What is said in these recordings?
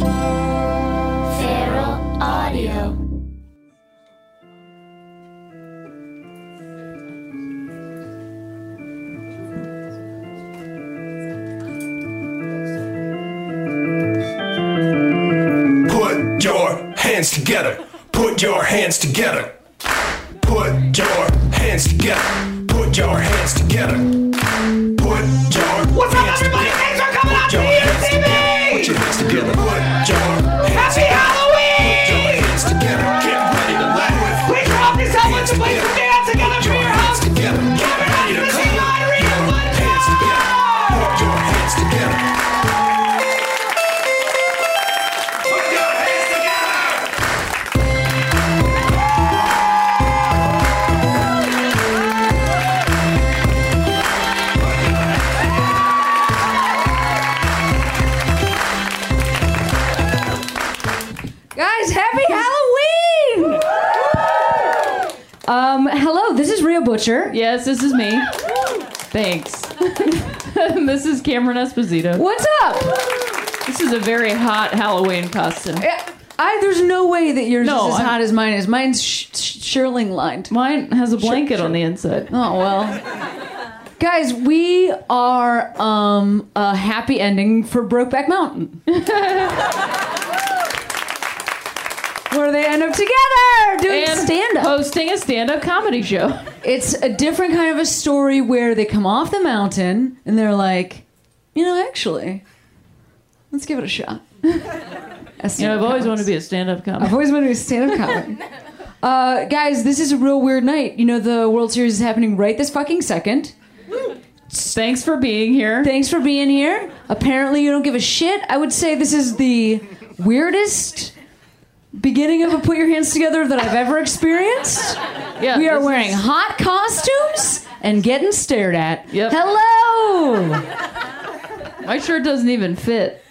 Feral Audio. Put your hands together. Put your hands together. Butcher. Yes, this is me. Thanks. this is Cameron Esposito. What's up? This is a very hot Halloween costume. I, I there's no way that yours No, is as I'm- hot as mine is. Mine's sh- sh- shirling lined. Mine has a blanket on the inside. Oh well. Guys, we are um a happy ending for Brokeback Mountain. Where they end up together doing And stand up. hosting a stand-up comedy show. It's a different kind of a story where they come off the mountain and they're like, you know, actually, let's give it a shot. You know, I've always wanted to be a stand-up comic. I've always wanted to be a stand up comedy. Uh, guys, this is a real weird night. You know, the World Series is happening right this fucking second. Thanks for being here. Thanks for being here. Apparently, you don't give a shit. I would say this is the weirdest beginning of a put your hands together that I've ever experienced. Yeah, We are wearing is- hot costumes and getting stared at. Yep. Hello! My shirt doesn't even fit.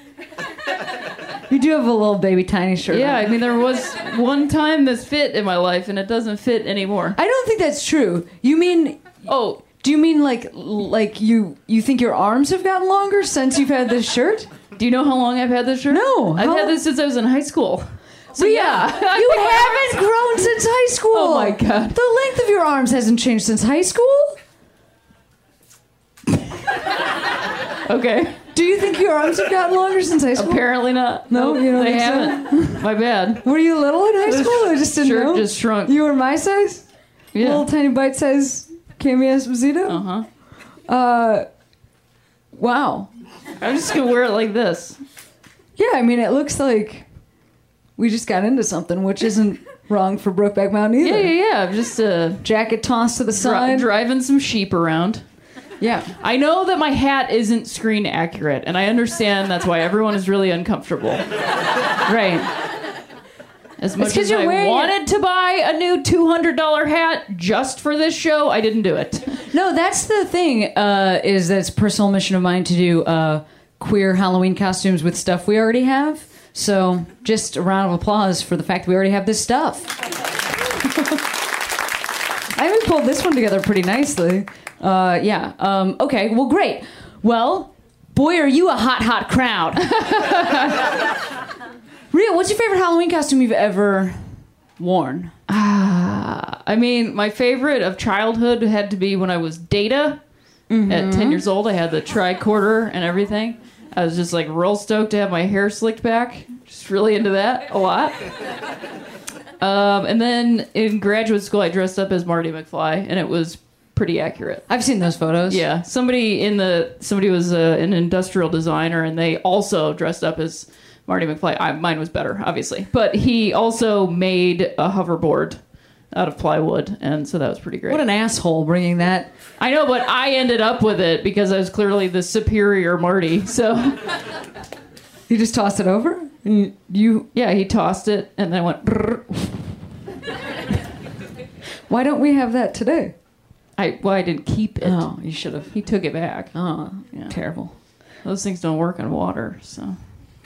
You do have a little baby tiny shirt. Yeah. I mean, there was one time this fit in my life, and it doesn't fit anymore. I don't think that's true. You mean Oh, do you mean like like you you think your arms have gotten longer since you've had this shirt? do you know how long I've had this shirt? No, I've had this since I was in high school. So Rhea, yeah, you haven't grown since high school. Oh my God. The length of your arms hasn't changed since high school. Okay. Do you think your arms have gotten longer since high school? Apparently not. No, you don't they haven't. My bad. Were you little in high school? I just didn't know. just shrunk. You were my size, Yeah. little tiny bite size Cami Esposito. Uh huh. Uh, wow. I'm just gonna wear it like this. Yeah, I mean, it looks like we just got into something, which isn't wrong for Brokeback Mountain either. Yeah, yeah, yeah. I'm just a Jacket tossed to the dri- side. driving some sheep around. yeah. I know that my hat isn't screen accurate, and I understand that's why everyone is really uncomfortable. Right. As much as you're I it- wanted to buy a new $200 hat just for this show, I didn't do it. No, that's the thing. Uh, is that it's personal mission of mine to do uh, queer Halloween costumes with stuff we already have. So, just a round of applause for the fact that we already have this stuff. I even pulled this one together pretty nicely. Uh, yeah. Um, okay. Well, great. Well, boy, are you a hot, hot crowd. Rhea, what's your favorite Halloween costume you've ever worn? I mean, my favorite of childhood had to be when I was Data at 10 years old. I had the tricorder and everything. I was just like real stoked to have my hair slicked back. Just really into that a lot. Um, and then in graduate school, I dressed up as Marty McFly, and it was pretty accurate. I've seen those photos. Yeah, somebody in the somebody was uh, an industrial designer, and they also dressed up as Marty McFly. I, mine was better, obviously, but he also made a hoverboard out of plywood, and so that was pretty great. What an asshole bringing that. I know, but I ended up with it because I was clearly the superior Marty. So You just tossed it over? And you yeah, he tossed it, and then I went. Why don't we have that today? I well, I didn't keep it. Oh, you should have. He took it back. Oh, Yeah. terrible. Those things don't work on water, so.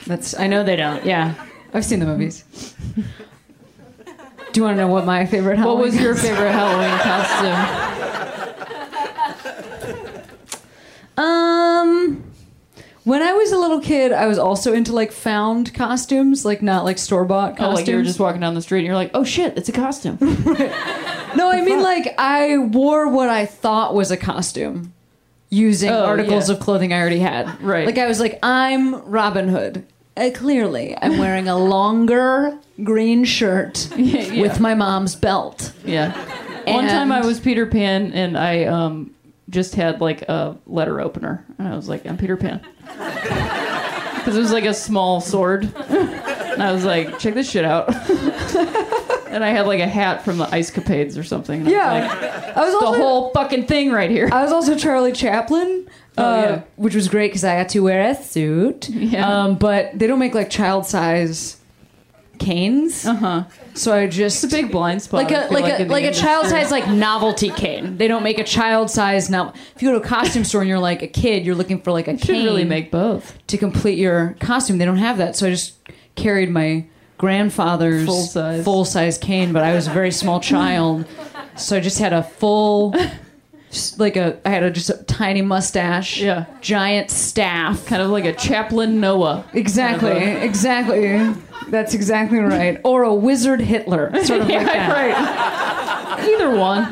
That's. I know they don't. Yeah, I've seen the movies. Do you want to know what my favorite Halloween? What was your favorite Halloween costume? Um. When I was a little kid, I was also into like found costumes, like not like store bought costumes. Oh, like you were just walking down the street and you're like, oh shit, it's a costume. no, I mean like I wore what I thought was a costume using Oh, articles yeah. of clothing I already had. Right. Like I was like, I'm Robin Hood. Uh, clearly, I'm wearing a longer green shirt Yeah. with my mom's belt. Yeah. One time I was Peter Pan and I um, just had like a letter opener. And I was like, I'm Peter Pan. Because it was like a small sword. And I was like, check this shit out. and I had like a hat from the Ice Capades or something. And I was like, Yeah, I was the whole fucking thing right here. I was also Charlie Chaplin, Oh, uh, yeah. which was great because I got to wear a suit. Yeah. Um, but they don't make like child size canes, Uh huh. so I just It's a big blind spot. like a feel like, a like a child size like novelty cane. They don't make a child size now. If you go to a costume store and you're like a kid, you're looking for like a You cane really make both. to complete your costume. They don't have that, so I just carried my grandfather's Full size. full size cane. But I was a very small child, so I just had a full. Like a, I had a, just a tiny mustache, Yeah. giant staff. Kind of like a Chaplin Noah. Exactly, Kind of exactly. That's exactly right. Or a wizard Hitler, sort of like that. right. Either one.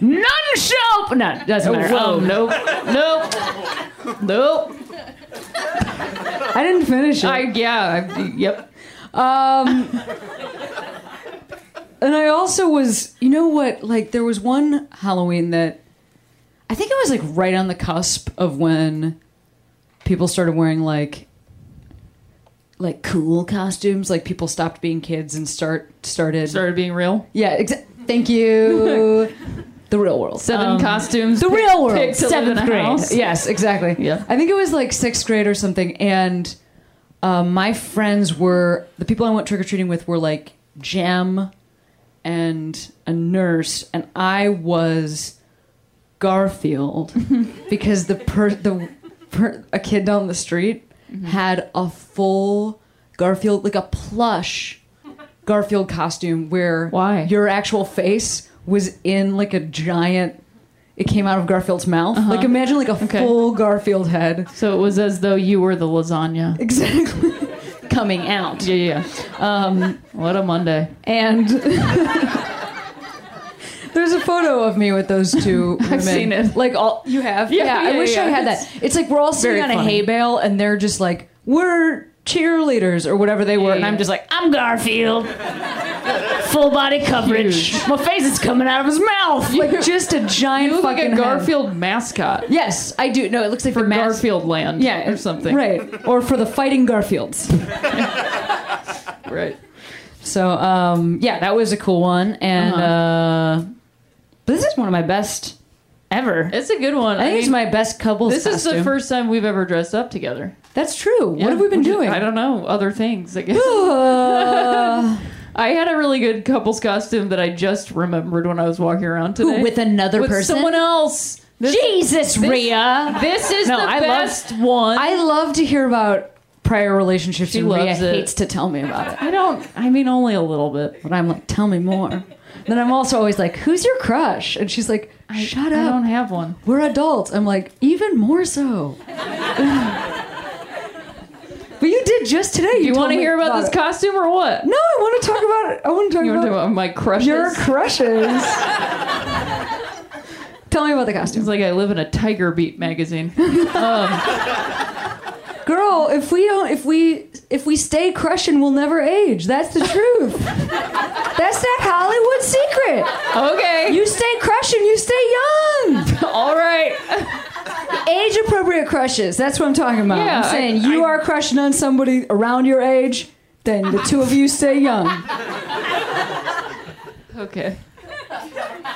None shall. No, doesn't matter. Whoa, Um, nope. Nope. Nope. I didn't finish it. I, yeah. I, yep. And I also was, you know what? Like there was one Halloween that I think it was like right on the cusp of when people started wearing like like cool costumes. Like people stopped being kids and start started. Started being real. Yeah. Exa- thank you. the real world. Seven Um, costumes. The real world. pick to live in Seventh grade. house. Yes, exactly. Yeah. I think it was like sixth grade or something. And uh, my friends were the people I went trick or treating with were like Jem and a nurse, and I was Garfield because the per the per, a kid down the street Mm-hmm. had a full Garfield like a plush Garfield costume where Why? your actual face was in like a giant it came out of Garfield's mouth. Like imagine like a Uh-huh. Okay. full Garfield head. So it was as though you were the lasagna. Exactly. Coming out. Yeah, yeah. Um, what a Monday. And there's a photo of me with those two women. I've seen it. Like all you have? Yeah, I yeah, wish I had that. It's like we're all sitting very on a hay bale and they're just like, we're cheerleaders or whatever they were. Yeah, and I'm just like, I'm Garfield. Full body coverage. Huge. My face is coming out of his mouth. Like just a giant look like fucking a head. Garfield mascot Yes, I do. No, it looks like for mas- Garfield Land. Yeah, or something. Right. Or for the fighting Garfields. Right. So um, yeah, that was a cool one, and Uh-huh. uh, this is one of my best ever. It's a good one. I think it's my best couples. This is the first time we've ever dressed up together. That's true. Yeah, what have we been doing? I don't know. Other things. I guess. Uh, I had a really good couples costume that I just remembered when I was walking around today. who, with another With person? someone else. This, Jesus, Rhea. This is No, the I best one. I love to hear about prior relationships, She and Rhea loves it. hates to tell me about it. I don't. I mean, only a little bit. But I'm like, tell me more. then I'm also always like, who's your crush? And she's like, shut I up. I don't have one. We're adults. I'm like, even more so. you just today. You, told want to hear about, this it. costume or what? No, I want to talk about it. I want to talk You about, talk about my crushes? your crushes. Tell me about the costume. It's like I live in a Tiger Beat magazine. Um, Girl, if we don't if we if we stay crushing, we'll never age. That's the truth. That's that Hollywood secret. okay. You stay crushing, you stay young. all right. Age appropriate crushes. That's what I'm talking about. Yeah, I'm saying I- you I- are crushing on somebody around your age, then the two of you stay young. Okay.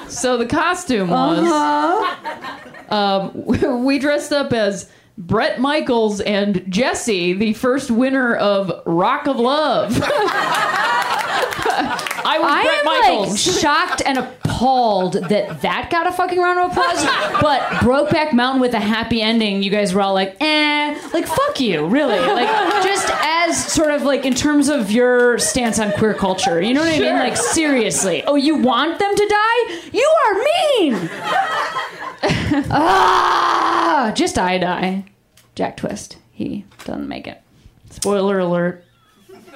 So the costume was Uh-huh. um, we dressed up as Bret Michaels and Jesse, the first winner of Rock of Love. I was I Bret am Michaels. like shocked and appalled that that got a fucking round of applause, but Brokeback Mountain with a happy ending, you guys were all like, eh, like fuck you, really, like just as sort of like in terms of your stance on queer culture, you know what I mean? Like seriously, oh, you want them to die? You are mean. ah, just I die. Jack Twist. He doesn't make it Spoiler alert.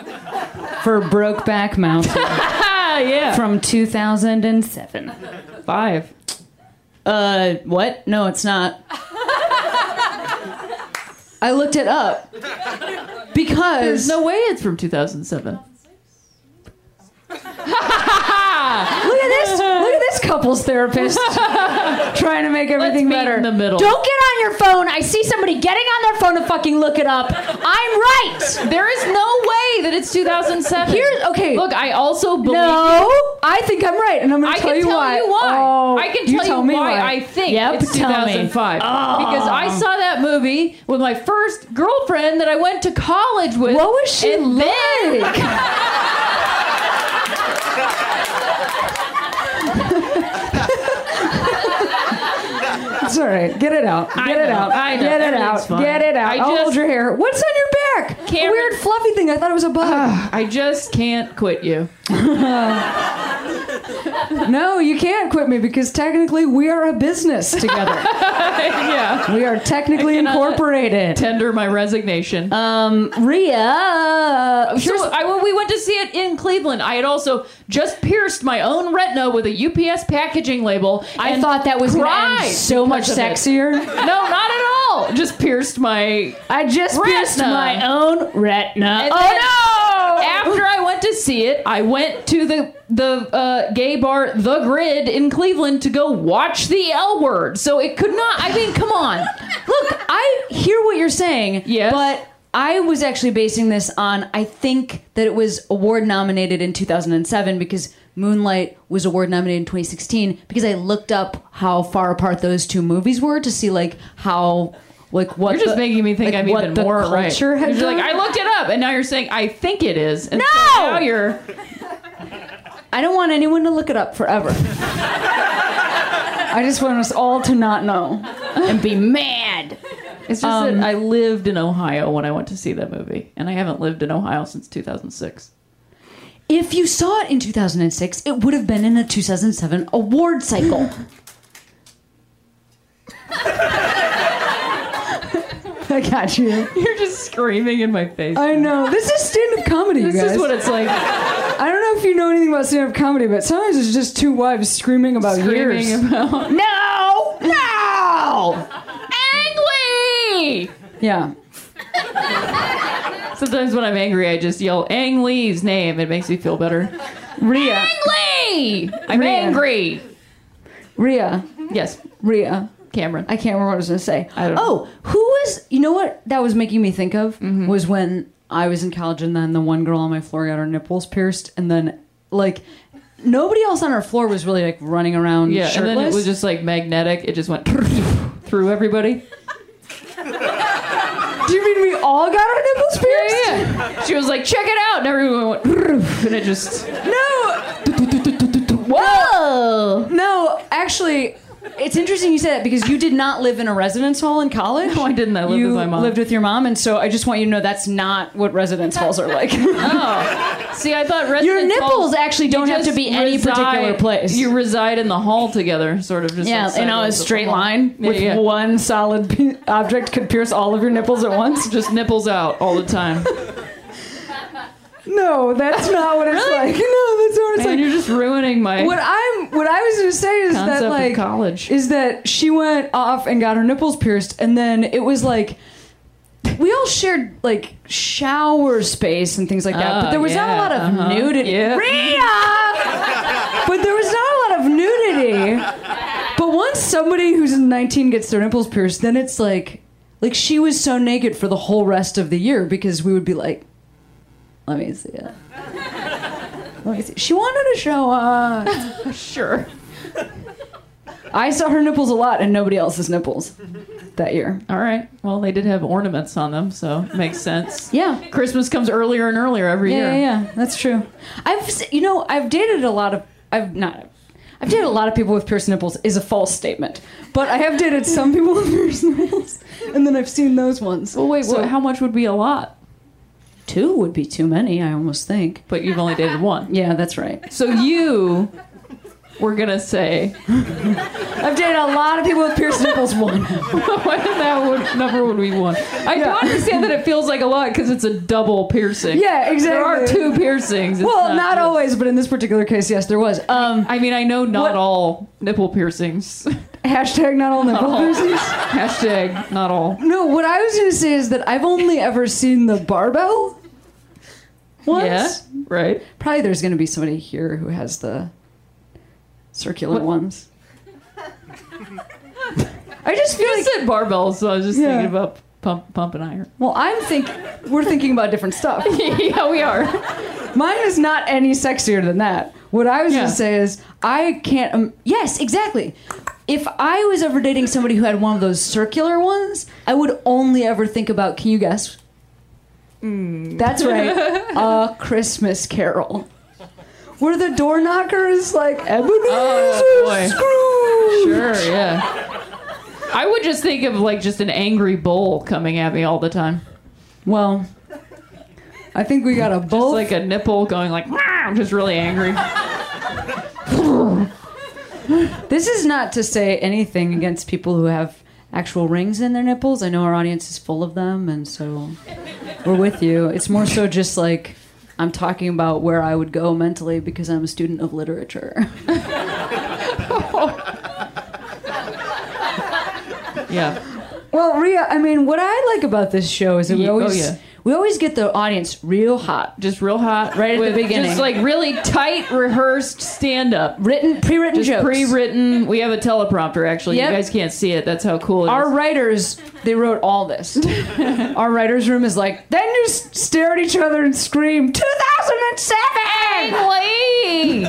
for Brokeback Mountain Ah, yeah. from 2007. Five. Uh, what? No, it's not. I looked it up because There's no way it's from 2007. Look at this! Look at this couples therapist trying to make everything meet better. in the middle. Don't get on your phone. I see somebody getting on their phone to fucking look it up. I'm right. There is no way that it's 2007. Here's okay. Look, I also believe. no, I think I'm right, and I'm going I to tell can you tell why. you why. Oh, I can you tell, you me why, I think Yep, it's tell me. 2005 because I saw that movie with my first girlfriend that I went to college with. What was she and like? all right. Get it out. Get it out. I know. Get it out. fine. Get it out. I I'll hold your hair. What's on your back? a Cameron- weird fluffy thing. I thought it was a bug. I just can't quit you. no, you can't quit me because technically we are a business together. yeah. we are technically I incorporated. Tender my resignation. Um, Rhea. so I, when we went to see it in Cleveland, I had also just pierced my own retina with a UPS packaging label. I thought that was gonna cried end so much because of it. sexier. No, not at all. Just pierced my. I just Retina. pierced my own retina. And oh then no! After I went to see it, I went to the the uh, gay bar, The Grid in Cleveland, to go watch the L Word. So it could not. I mean, come on. Look, I hear what you're saying. Yes. But I was actually basing this on I think that it was award nominated in 2007 because Moonlight was award nominated in 2016 because I looked up how far apart those two movies were to see like how like what You're just the- making me think like, I'm even more right. You're like. I looked it up, and now you're saying I think it is. And No! so now you're. I don't want anyone to look it up forever. I just want us all to not know and be mad. It's just Um, that I lived in Ohio when I went to see that movie, and I haven't lived in Ohio since 2006. If you saw it in 2006, it would have been in a 2007 award cycle. I got you. You're just screaming in my face. I know. This is stand-up comedy, you this guys. is what it's like. I don't know if you know anything about stand-up comedy, but sometimes it's just two wives screaming about Screaming years. about no, no. Ang Lee. Yeah. Sometimes when I'm angry, I just yell Ang Lee's name. It makes me feel better. Rhea. Ang Lee. I'm Rhea. angry. Rhea. Yes, Rhea. Cameron. I can't remember what I was going to say. I don't know. Oh, who was? You know what that was making me think of Mm-hmm. was when I was in college, and then the one girl on my floor got her nipples pierced, and then like nobody else on our floor was really like running around. yeah, shirtless. and then it was just like magnetic. It just went through everybody. Do you mean we all got our nipples pierced? Yeah. She was like, check it out. And everyone went, and it just. No, Whoa! no. Actually, it's interesting you say that because you did not live in a residence hall in college. No, I didn't. I lived you with my mom. You lived with your mom, and so I just want you to know that's not what residence halls are like. Oh. See, I thought residence Your nipples halls- actually don't have to be any particular place. You reside in the hall together, sort of just. Yeah, in a sideways of the straight line Yeah, with yeah. one solid p- object could pierce all of your nipples at once. Just nipples out all the time. No, that's not what it's like. No, that's not what it's Man, like. you're just ruining my What I'm, what I was going to say is that like, college. is that she went off and got her nipples pierced, and then it was like. We all shared like shower space and things like that, but Oh, there was not a lot of uh-huh. nudity. Yeah. Rhea! but there was not a lot of nudity. But once somebody who's 19 gets their nipples pierced, then it's like, like she was so naked for the whole rest of the year because we would be like, let me see it. Let me see. She wanted to show us. sure. I saw her nipples a lot and nobody else's nipples that year. All right. Well, they did have ornaments on them, so makes sense. Yeah. Christmas comes earlier and earlier every Yeah, year. yeah, yeah, that's true. I've, you know, I've dated a lot of, I've not, I've dated a lot of people with pierced nipples is a false statement, but I have dated some people with pierced nipples, and then I've seen those ones. Well, wait. So- what, how much would be a lot? Two would be too many, I almost think. But you've only dated one. Yeah, that's right. So you we're gonna say. I've dated a lot of people with pierced nipples. One. what that would, number would be one? I do understand that it feels like a lot because it's a double piercing. Yeah, exactly. There are two piercings. It's Well, not, just- always, but in this particular case, yes, there was. Um, I mean, I know not What- all nipple piercings. hashtag not all nipple all. piercings. Hashtag not all. No, what I was going to say is that I've only ever seen the barbell ones. Yeah, right. Probably there's going to be somebody here who has the circular What- ones. I just feel You like said barbells, so I was just Yeah. thinking about pump, pump and iron. well, I'm think we're thinking about different stuff. yeah, we are. Mine is not any sexier than that. What I was Yeah. going to say is I can't. Um, yes, exactly. If I was ever dating somebody who had one of those circular ones, I would only ever think about. Can you guess? Mm. That's right, a Christmas Carol, where the door knocker is like Ebenezer Oh, boy. Scrooge. Sure, yeah. I would just think of like just an angry bull coming at me all the time. Well, I think we got a Just like a nipple going like, I'm just really angry. This is not to say anything against people who have actual rings in their nipples. I know our audience is full of them, and so we're with you. It's more so just like I'm talking about where I would go mentally because I'm a student of literature. Yeah. Well, Rhea, I mean, what I like about this show is that we oh, always yeah. We always get the audience real hot, Just real hot. Right at the beginning. Just like really tight, rehearsed stand up. written, pre-written jokes. pre-written. We have a teleprompter. Actually, Yep. you guys can't see it. That's how cool it is. Our writers, they wrote all this. Our writers' room is like, then just stare at each other and scream, 2007! Lee!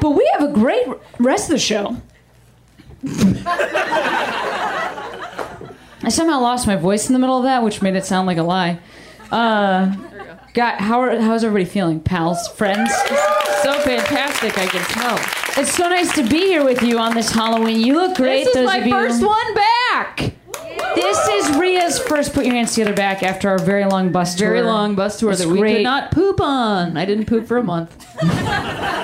But we have a great rest of the show. I somehow lost my voice in the middle of that, which made it sound like a lie. Uh, how are, how's everybody feeling? Pals, friends? so fantastic, I can tell. It's so nice to be here with you on this Halloween. You look great. This is my first one back. This is Rhea's first. Put your hands together back after our very long bus tour. Very long bus tour It's that we great. could not poop on. I didn't poop for a month.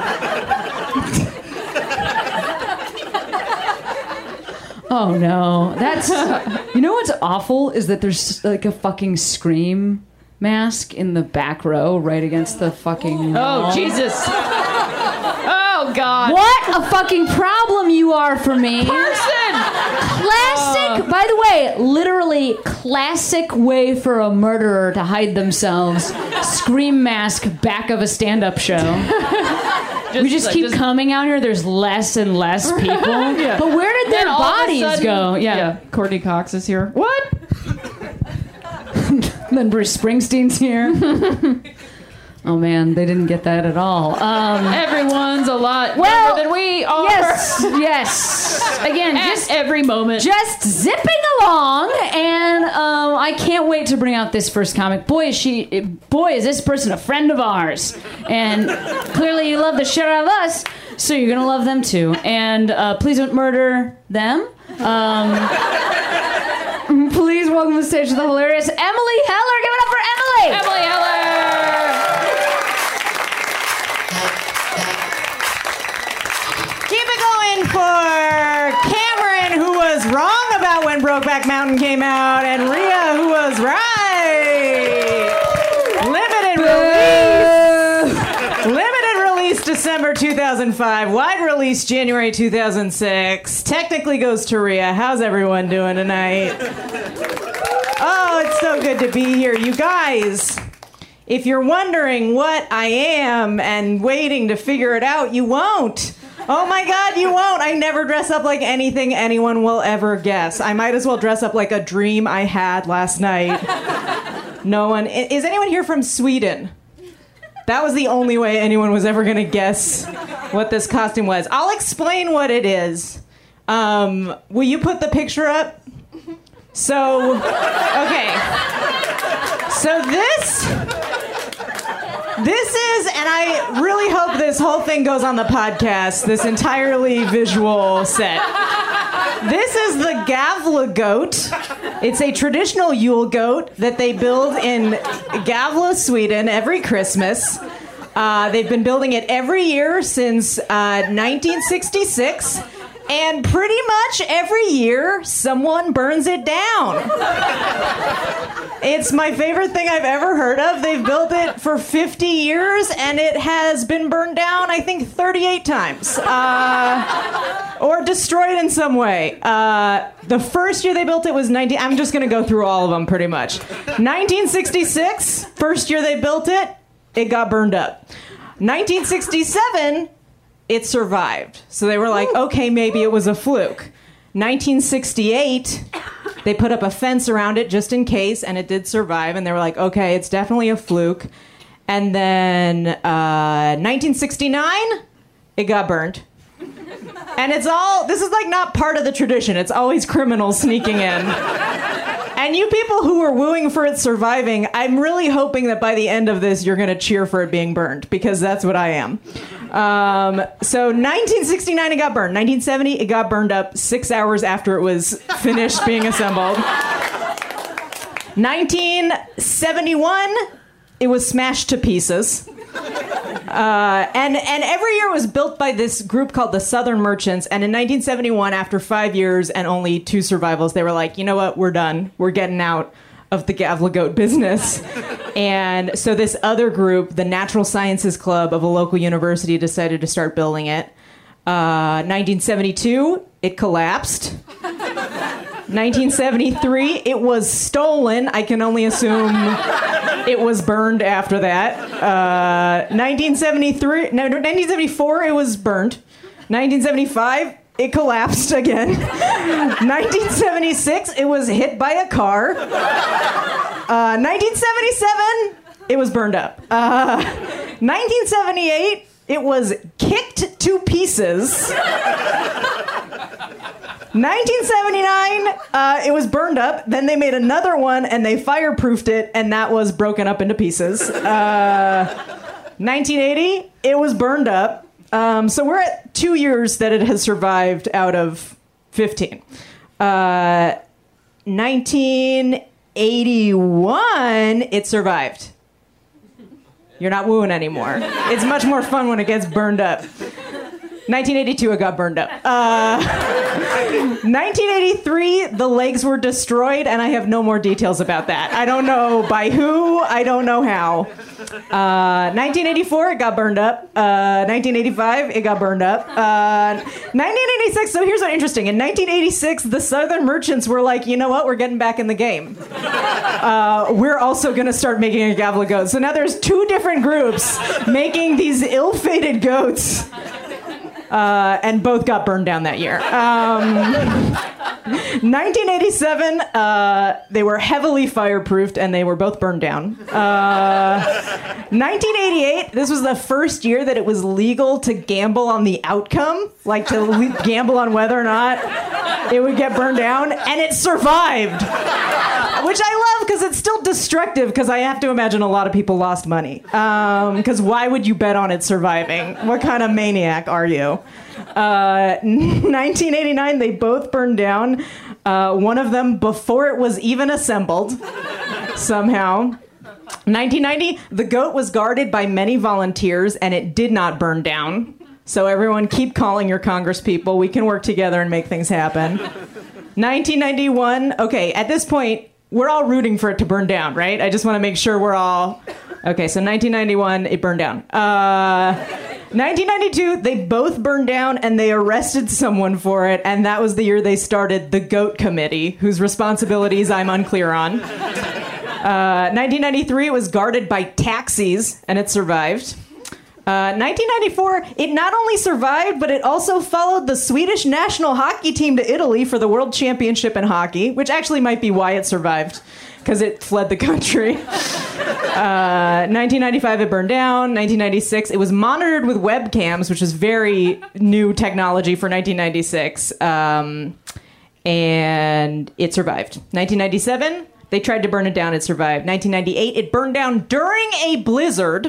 Oh no, that's know what's awful is that there's like a fucking scream mask in the back row right against the fucking. Oh wall. Jesus! Oh God! What a fucking problem you are for me. person? Classic, oh. by the way, literally classic way for a murderer to hide themselves. Scream mask back of a stand-up show. We just like, keep coming out here. There's less and less people. Yeah. But where did their Then all of a bodies sudden- go? Yeah. Courteney Cox is here. What? Then Bruce Springsteen's here. oh man, they didn't get that at all. Um, Everyone's a lot Well, than we are. yes, yes. Again, At just every moment. just zipping along, and um, I can't wait to bring out this first comic. Boy, is she! Boy, is this person a friend of ours, and clearly you love the shit out of us, so you're gonna love them too. And uh, please don't murder them. Um, please welcome to the stage the hilarious Emily Heller. Give it up for Emily. Emily Heller. Cameron, who was wrong about when Brokeback Mountain came out, and Rhea, who was right. Limited release. Limited release December 2005. Wide release January 2006. Technically goes to Rhea. How's everyone doing tonight? Oh, it's so good to be here. You guys, if you're wondering what I am and waiting to figure it out, you won't. Oh my god, you won't. I never dress up like anything anyone will ever guess. I might as well dress up like a dream I had last night. No one. Is anyone here from Sweden? That was the only way anyone was ever going to guess what this costume was. I'll explain what it is. Um, will you put the picture up? So, okay. So this this is and I really hope this whole thing goes on the podcast, this entirely visual set. This is the Gävle goat. It's a traditional Yule goat that they build in Gävle, Sweden every Christmas. Uh, they've been building it every year since uh, 1966. And pretty much every year, someone burns it down. It's my favorite thing I've ever heard of. They've built it for 50 years and it has been burned down, I think, 38 times. Uh, or destroyed in some way. Uh, the first year they built it was 19. I'm just going to go through all of them pretty much. 1966, first year they built it, it got burned up. 1967, it survived. So they were like, okay, maybe it was a fluke. 1968, they put up a fence around it just in case, and it did survive. And they were like, okay, it's definitely a fluke. And then uh, 1969, it got burned. And it's all, this is like not part of the tradition. It's always criminals sneaking in. And you people who are wooing for it surviving, I'm really hoping that by the end of this, you're going to cheer for it being burned because that's what I am. Um, so 1969, it got burned. 1970, it got burned up six hours after it was finished being assembled. 1971, it was smashed to pieces. Uh, and and every year was built by this group called the Southern Merchants. And in 1971, after five years and only two survivals, they were like, you know what, we're done. We're getting out of the Gävle goat business. and so this other group, the Natural Sciences Club of a local university, decided to start building it. Uh, 1972, it collapsed. 1973, it was stolen. I can only assume it was burned after that. Uh, 1973, no, 1974, it was burned. 1975, it collapsed again. 1976, it was hit by a car. Uh, 1977, it was burned up. Uh, 1978, it was kicked to pieces. 1979, uh, it was burned up. Then they made another one and they fireproofed it, and that was broken up into pieces. Uh, 1980, it was burned up. Um, so we're at two years that it has survived out of 15. Uh, 1981, it survived. You're not wooing anymore. It's much more fun when it gets burned up. 1982, it got burned up. Uh, 1983, the legs were destroyed, and I have no more details about that. I don't know by who, I don't know how. Uh, 1984, it got burned up. Uh, 1985, it got burned up. Uh, 1986, so here's what interesting. In 1986, the Southern merchants were like, you know what, we're getting back in the game. Uh, we're also going to start making a Gävle goat. So now there's two different groups making these ill fated goats uh, and both got burned down that year. Um, 1987, uh, they were heavily fireproofed and they were both burned down. Uh, 1988, this was the first year that it was legal to gamble on the outcome, like to le- gamble on whether or not it would get burned down, and it survived. Which I love because it's still destructive because I have to imagine a lot of people lost money. Because why would you bet on it surviving? What kind of maniac are you? Uh, 1989, they both burned down. Uh, one of them before it was even assembled, somehow. 1990, the goat was guarded by many volunteers and it did not burn down. So everyone keep calling your congresspeople. We can work together and make things happen. 1991, okay, at this point, we're all rooting for it to burn down, right? I just want to make sure we're all. Okay, so 1991, it burned down. Uh, 1992, they both burned down and they arrested someone for it, and that was the year they started the GOAT Committee, whose responsibilities I'm unclear on. Uh, 1993, it was guarded by taxis, and it survived. Uh, 1994, it not only survived, but it also followed the Swedish national hockey team to Italy for the World Championship in hockey, which actually might be why it survived, because it fled the country. Uh, 1995, it burned down. 1996, it was monitored with webcams, which is very new technology for 1996. Um, and it survived. 1997, they tried to burn it down. It survived. 1998, it burned down during a blizzard.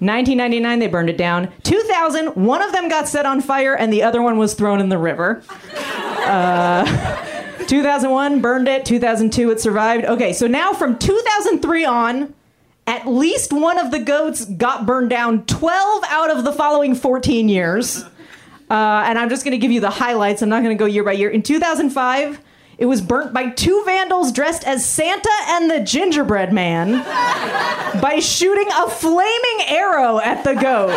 1999, they burned it down. 2000, one of them got set on fire and the other one was thrown in the river. Uh, 2001, burned it. 2002, it survived. Okay, so now from 2003 on, At least one of the goats got burned down 12 out of the following 14 years. Uh, and I'm just going to give you the highlights. I'm not going to go year by year. In 2005, it was burnt by two vandals dressed as Santa and the Gingerbread Man by shooting a flaming arrow at the goat.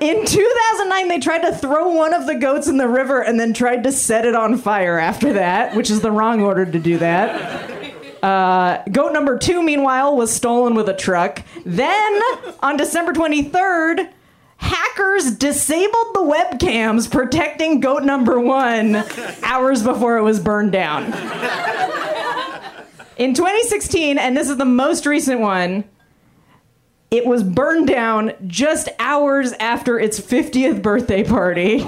In 2009, they tried to throw one of the goats in the river and then tried to set it on fire after that, which is the wrong order to do that. Uh, goat number two, meanwhile, was stolen with a truck. Then, on December 23rd, hackers disabled the webcams protecting goat number one hours before it was burned down. In 2016, and this is the most recent one, it was burned down just hours after its 50th birthday party.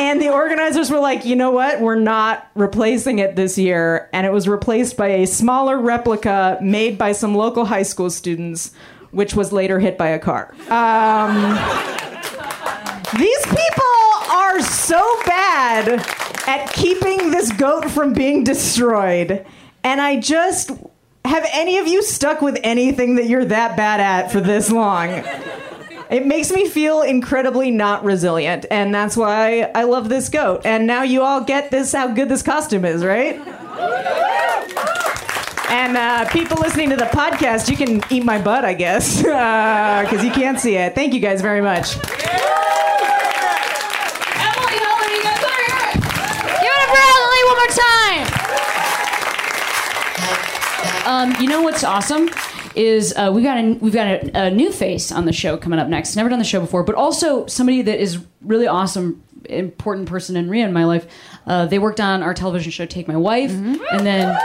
and the organizers were like, you know what? We're not replacing it this year. And it was replaced by a smaller replica made by some local high school students, which was later hit by a car. Um, these people are so bad at keeping this goat from being destroyed. And I just have any of you stuck with anything that you're that bad at for this long? It makes me feel incredibly not resilient, and that's why I love this goat. And now you all get this how good this costume is, right? And uh, people listening to the podcast, you can eat my butt, I guess, because you can't see it. Thank you guys very much. Um, you know what's awesome is uh, we got a, we've got a, a new face on the show coming up next. Never done the show before, but also somebody that is really awesome, important person in Rhea in my life. Uh, they worked on our television show Take My Wife, and then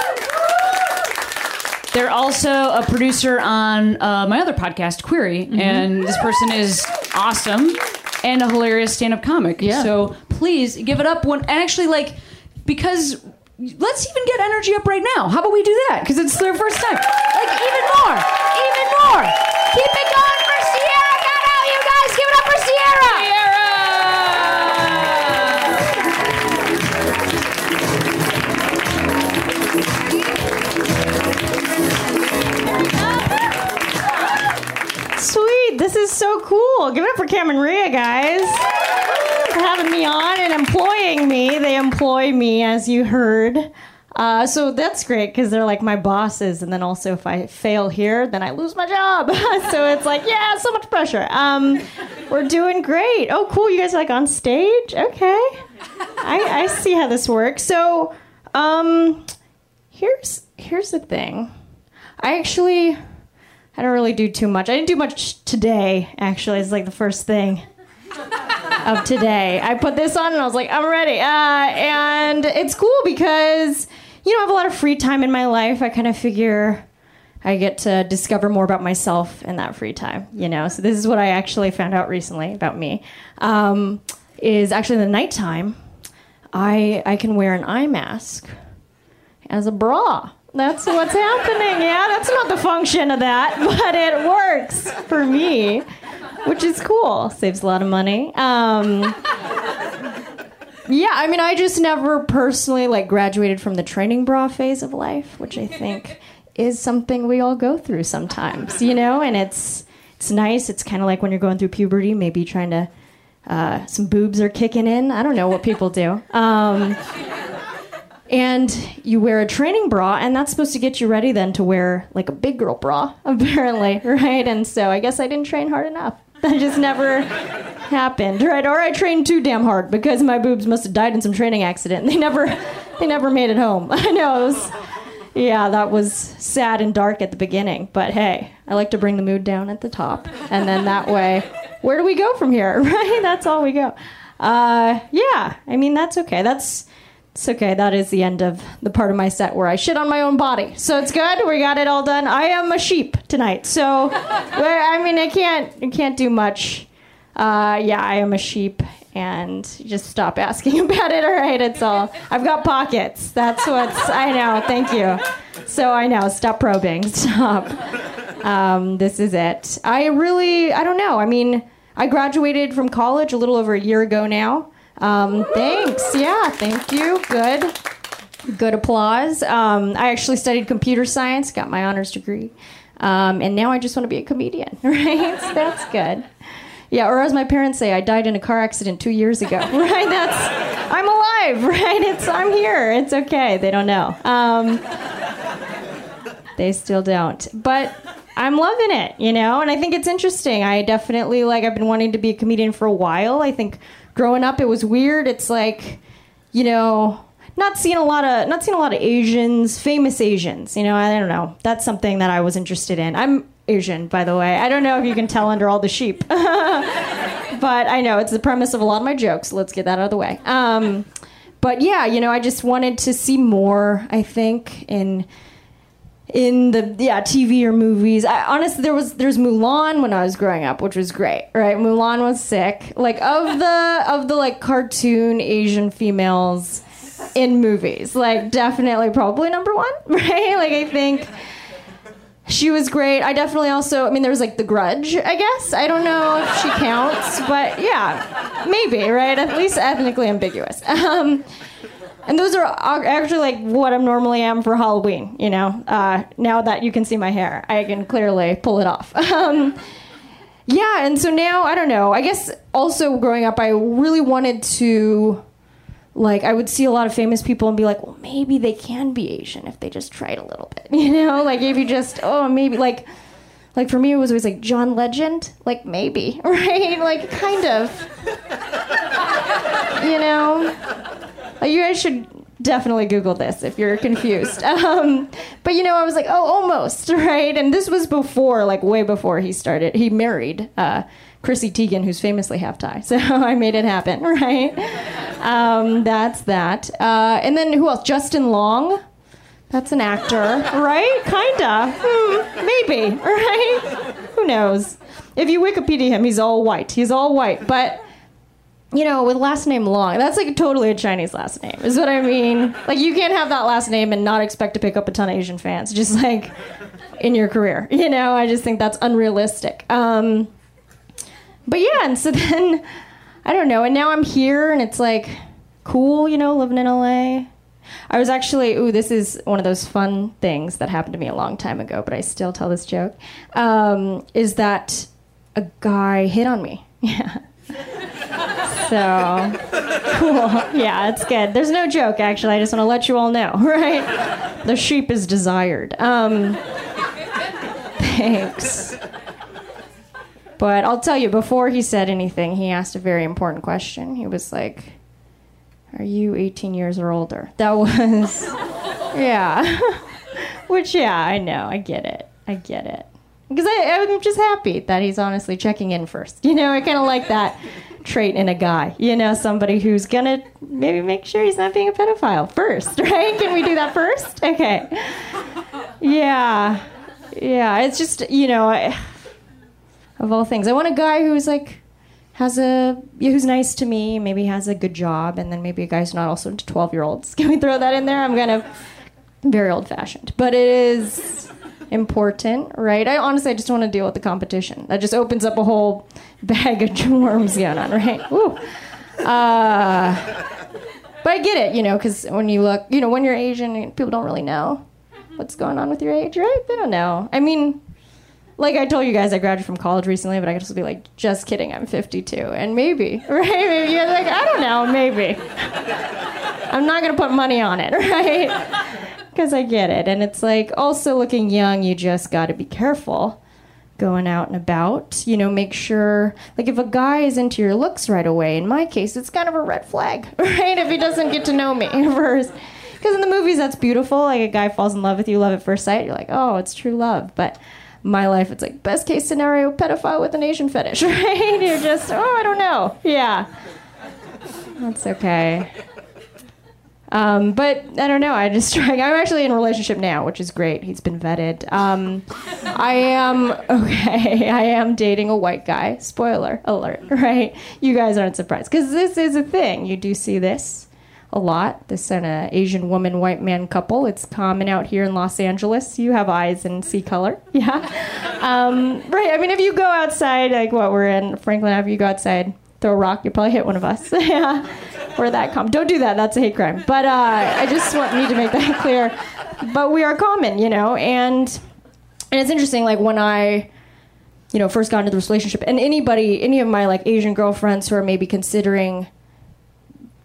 they're also a producer on uh, my other podcast, Queery, and this person is awesome and a hilarious stand-up comic. Yeah. So please give it up when and actually like because let's even get energy up right now. How about we do that? Because it's their first time. Like even more, even more. Keep it going for Sierra. Got out, you guys. Give it up for Sierra. Sierra. Sweet. This is so cool. Give it up for Cameron Rhea, guys. Having me on and employing me. They employ me, as you heard. Uh, so that's great because they're like my bosses. And then also, if I fail here, then I lose my job. so it's like, yeah, so much pressure. Um, we're doing great. Oh, cool. You guys are like on stage? Okay. I, I see how this works. So um, here's here's the thing. I actually I don't really do too much. I didn't do much today, actually. It's like the first thing of today. I put this on and I was like, I'm ready. Uh, and it's cool because, you know, I have a lot of free time in my life. I kind of figure I get to discover more about myself in that free time, you know? So this is what I actually found out recently about me. Um, is actually in the nighttime, I, I can wear an eye mask as a bra. That's what's happening. Yeah, that's not the function of that, but it works for me, which is cool. Saves a lot of money. Um, yeah, I mean, I just never personally like graduated from the training bra phase of life, which I think is something we all go through sometimes, you know. And it's it's nice. It's kind of like when you're going through puberty, maybe trying to uh, some boobs are kicking in. I don't know what people do. Um, and you wear a training bra and that's supposed to get you ready then to wear like a big girl bra apparently right and so i guess i didn't train hard enough that just never happened right? Or i trained too damn hard because my boobs must have died in some training accident. They never they never made it home. I know was yeah that was sad and dark at the beginning. But hey i like to bring the mood down at the top. And then that way where do we go from here right? That's all we go. Uh, yeah i mean that's okay. That's it's okay. That is the end of the part of my set where I shit on my own body. So it's good. We got it all done. I am a sheep tonight. So, I mean, I can't, I can't do much. Uh, yeah, I am a sheep, and just stop asking about it. All right, it's all. I've got pockets. That's what's. I know. Thank you. So I know. Stop probing. Stop. Um, this is it. I really. I don't know. I mean, I graduated from college a little over a year ago now. Um, thanks. Yeah, thank you. Good. good applause. Um, I actually studied computer science, got my honors degree, um, and now I just want to be a comedian. Right? So that's good. Yeah, or as my parents say, I died in a car accident two years ago. Right? That's I'm alive. Right? It's I'm here. It's okay. They don't know. Um, they still don't. But I'm loving it, you know, and I think it's interesting. I definitely like I've been wanting to be a comedian for a while. I think growing up it was weird. It's like, you know, not seeing a lot of not seeing a lot of Asians, famous Asians, you know, I don't know. That's something that I was interested in. I'm Asian, by the way. I don't know if you can tell under all the sheep. but I know it's the premise of a lot of my jokes. Let's get that out of the way. Um, but yeah, you know, I just wanted to see more, I think, in in the yeah TV or movies. I, honestly, there was there's Mulan when I was growing up, which was great. Right, Mulan was sick. Like of the of the like cartoon Asian females in movies, like definitely probably number one. Right, like I think. She was great. I definitely also, I mean, there was like The Grudge, I guess. I don't know if she counts, but yeah, maybe, right? At least ethnically ambiguous. Um, and those are actually like what I'm normally am for Halloween. You know, uh, now that you can see my hair, I can clearly pull it off. Um, yeah, and so now I don't know. I guess also growing up, I really wanted to, like, I would see a lot of famous people and be like, well, maybe they can be Asian if they just tried a little bit. You know, like if you just, oh, maybe like. Like for me, it was always like John Legend, like maybe, right? Like kind of, you know. You guys should definitely Google this if you're confused. Um, but you know, I was like, oh, almost, right? And this was before, like way before he started. He married uh, Chrissy Teigen, who's famously half Thai. So I made it happen, right? Um, that's that. Uh, and then who else? Justin Long. That's an actor, right? Kinda. Hmm, maybe, right? Who knows? If you Wikipedia him, he's all white. He's all white. But you know, with last name Long, that's like totally a Chinese last name, is what I mean. Like, you can't have that last name and not expect to pick up a ton of Asian fans, just like in your career. You know, I just think that's unrealistic. Um, but yeah, and so then, I don't know, and now I'm here and it's like cool, you know, living in LA. I was actually, ooh, this is one of those fun things that happened to me a long time ago, but I still tell this joke. Um, is that a guy hit on me? Yeah. So cool. Yeah, it's good. There's no joke, actually. I just want to let you all know, right? The sheep is desired. Um, thanks. But I'll tell you, before he said anything, he asked a very important question. He was like, Are you 18 years or older? That was, yeah. Which, yeah, I know. I get it. I get it. Because I'm just happy that he's honestly checking in first. You know, I kind of like that trait in a guy. You know, somebody who's gonna maybe make sure he's not being a pedophile first, right? Can we do that first? Okay. Yeah. Yeah. It's just, you know, I, of all things, I want a guy who's like, has a who's nice to me, maybe has a good job, and then maybe a guy who's not also into twelve year olds. Can we throw that in there? I'm kind of very old fashioned, but it is important, right? I honestly I just want to deal with the competition. That just opens up a whole bag of worms going on, right? Woo. Uh, but I get it, you know, because when you look, you know, when you're Asian, people don't really know what's going on with your age, right? They don't know. I mean, like I told you guys, I graduated from college recently, but I could just be like, just kidding, I'm 52, and maybe, right? Maybe you're like, I don't know, maybe. I'm not gonna put money on it, right? Because I get it, and it's like also looking young, you just got to be careful going out and about. You know, make sure, like, if a guy is into your looks right away, in my case, it's kind of a red flag, right? If he doesn't get to know me first. Because in the movies, that's beautiful. Like, a guy falls in love with you, love at first sight. You're like, oh, it's true love. But my life, it's like, best case scenario, pedophile with an Asian fetish, right? You're just, oh, I don't know. Yeah. That's okay. Um, but I don't know. I just trying. I'm actually in a relationship now, which is great. He's been vetted. Um, I am okay. I am dating a white guy. Spoiler alert, right? You guys aren't surprised because this is a thing. You do see this a lot. This and a Asian woman, white man couple. It's common out here in Los Angeles. You have eyes and see color. Yeah. Um, right. I mean, if you go outside, like what we're in Franklin Avenue, you go outside throw a rock, you'll probably hit one of us. yeah. Where that come? Don't do that. That's a hate crime. But uh, I just want need to make that clear. But we are common, you know, and and it's interesting. Like when I, you know, first got into this relationship, and anybody, any of my like Asian girlfriends who are maybe considering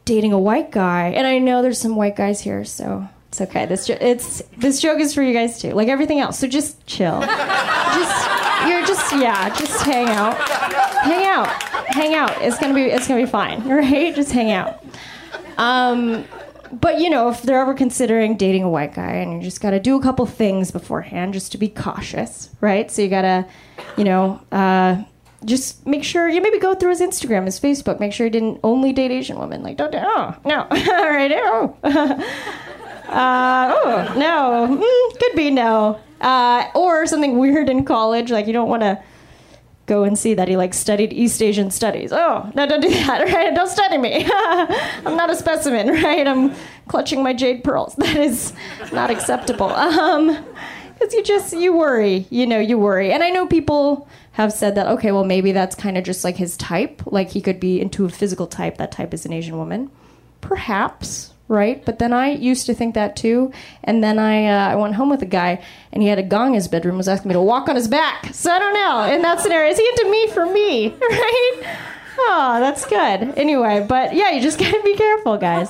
dating a white guy, and I know there's some white guys here, so it's okay. This jo- it's this joke is for you guys too, like everything else. So just chill. just you're just yeah, just hang out, hang out, hang out. It's gonna be it's gonna be fine, right? Just hang out. Um, but you know, if they're ever considering dating a white guy, and you just got to do a couple things beforehand, just to be cautious, right? So you gotta, you know. Uh, just make sure you maybe go through his Instagram, his Facebook. Make sure he didn't only date Asian women. Like, don't do, oh, no. All right, oh. uh, oh, no. Mm, could be no. Uh, or something weird in college. Like, you don't want to go and see that he like studied East Asian studies. Oh, no, don't do that, right? Don't study me. I'm not a specimen, right? I'm clutching my jade pearls. That is not acceptable. Um, because you just you worry, you know, you worry. And I know people have said that okay, well maybe that's kind of just like his type, like he could be into a physical type. That type is an Asian woman, perhaps. Right, but then I used to think that too, and then I uh, I went home with a guy, and he had a gong in his bedroom, was asking me to walk on his back. So I don't know. In that scenario, is he into me for me? Right? Oh, that's good. Anyway, but yeah, you just gotta be careful, guys.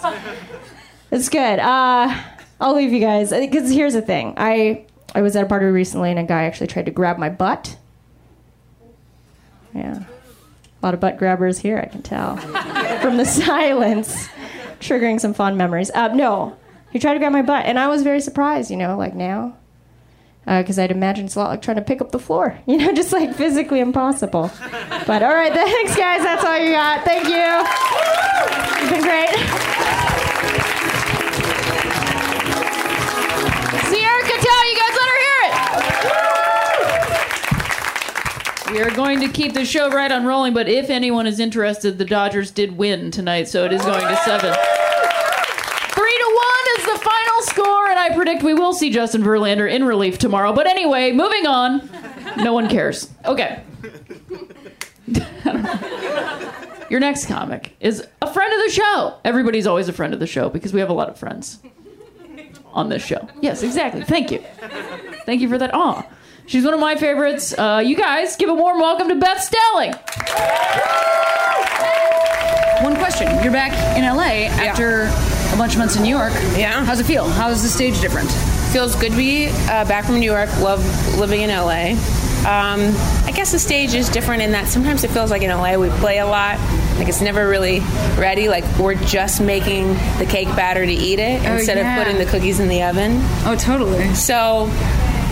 It's good. Uh, I'll leave you guys because here's the thing. I I was at a party recently, and a guy actually tried to grab my butt. Yeah, a lot of butt grabbers here. I can tell from the silence, triggering some fond memories. Uh, no, he tried to grab my butt, and I was very surprised. You know, like now. Because I'd imagine it's a lot like trying to pick up the floor, you know, just like physically impossible. But all right, thanks, guys. That's all you got. Thank you. You've been great. Sierra you guys We are going to keep the show right on rolling, but if anyone is interested, the Dodgers did win tonight, so it is going to seven. Three to one is the final score, and I predict we will see Justin Verlander in relief tomorrow. But anyway, moving on. No one cares. Okay. Your next comic is a friend of the show. Everybody's always a friend of the show because we have a lot of friends on this show. Yes, exactly. Thank you. Thank you for that. Aw. She's one of my favorites. Uh, you guys, give a warm welcome to Beth Stelling. One question. You're back in LA after a bunch of months in New York. Yeah. How's it feel? How is the stage different? Feels good to be uh, back from New York. Love living in LA. Um, I guess the stage is different in that sometimes it feels like in LA we play a lot. Like it's never really ready. Like we're just making the cake batter to eat it instead yeah. of putting the cookies in the oven. Oh, totally. So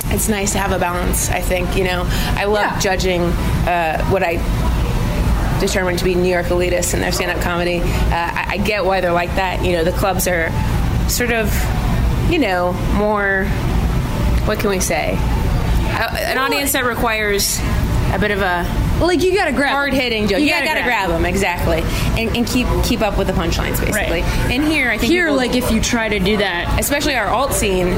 it's nice to have a balance. I think you know I love Yeah. judging uh, what I determined to be New York elitists in their stand-up comedy. Uh, I, I get why they're like that. You know, the clubs are sort of, you know, more. What can we say? Uh, an audience that requires a bit of a Like you gotta grab. hard hitting joke. You yeah, gotta gotta grab. them exactly, and, and keep keep up with the punchlines basically. And here, I think Here, people- like if you try to do that, especially our alt scene,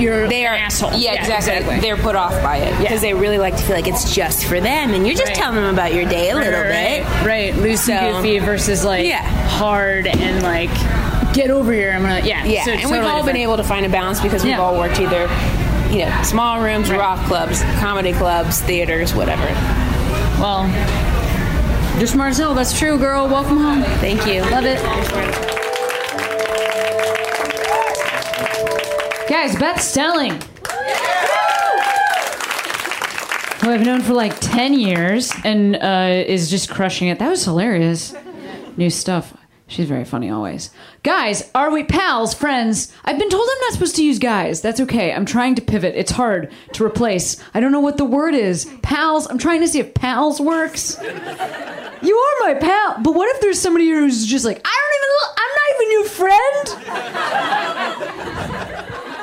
You're they are an asshole. Yeah, Yeah, exactly. exactly. They're put off by it because they really like to feel like it's just for them, and you're just Right. telling them about your day a little right, bit. right, loose and So- goofy versus like Yeah. hard and like get over here. I'm gonna yeah Yeah, so and totally we've all been able to find a balance because we've Yeah. all worked either, you know, small rooms, rock clubs, comedy clubs, theaters, whatever. Well, you're smart. That's true, girl. Welcome home. Thank you. Love it. Guys, Beth Stelling. Who I've known for like 10 years and uh, is just crushing it. That was hilarious. New stuff. She's very funny always. Guys, are we pals, friends? I've been told I'm not supposed to use guys. That's okay. I'm trying to pivot. It's hard to replace. I don't know what the word is. Pals. I'm trying to see if pals works. You are my pal. But what if there's somebody who's just like, I don't even, I'm not even your friend?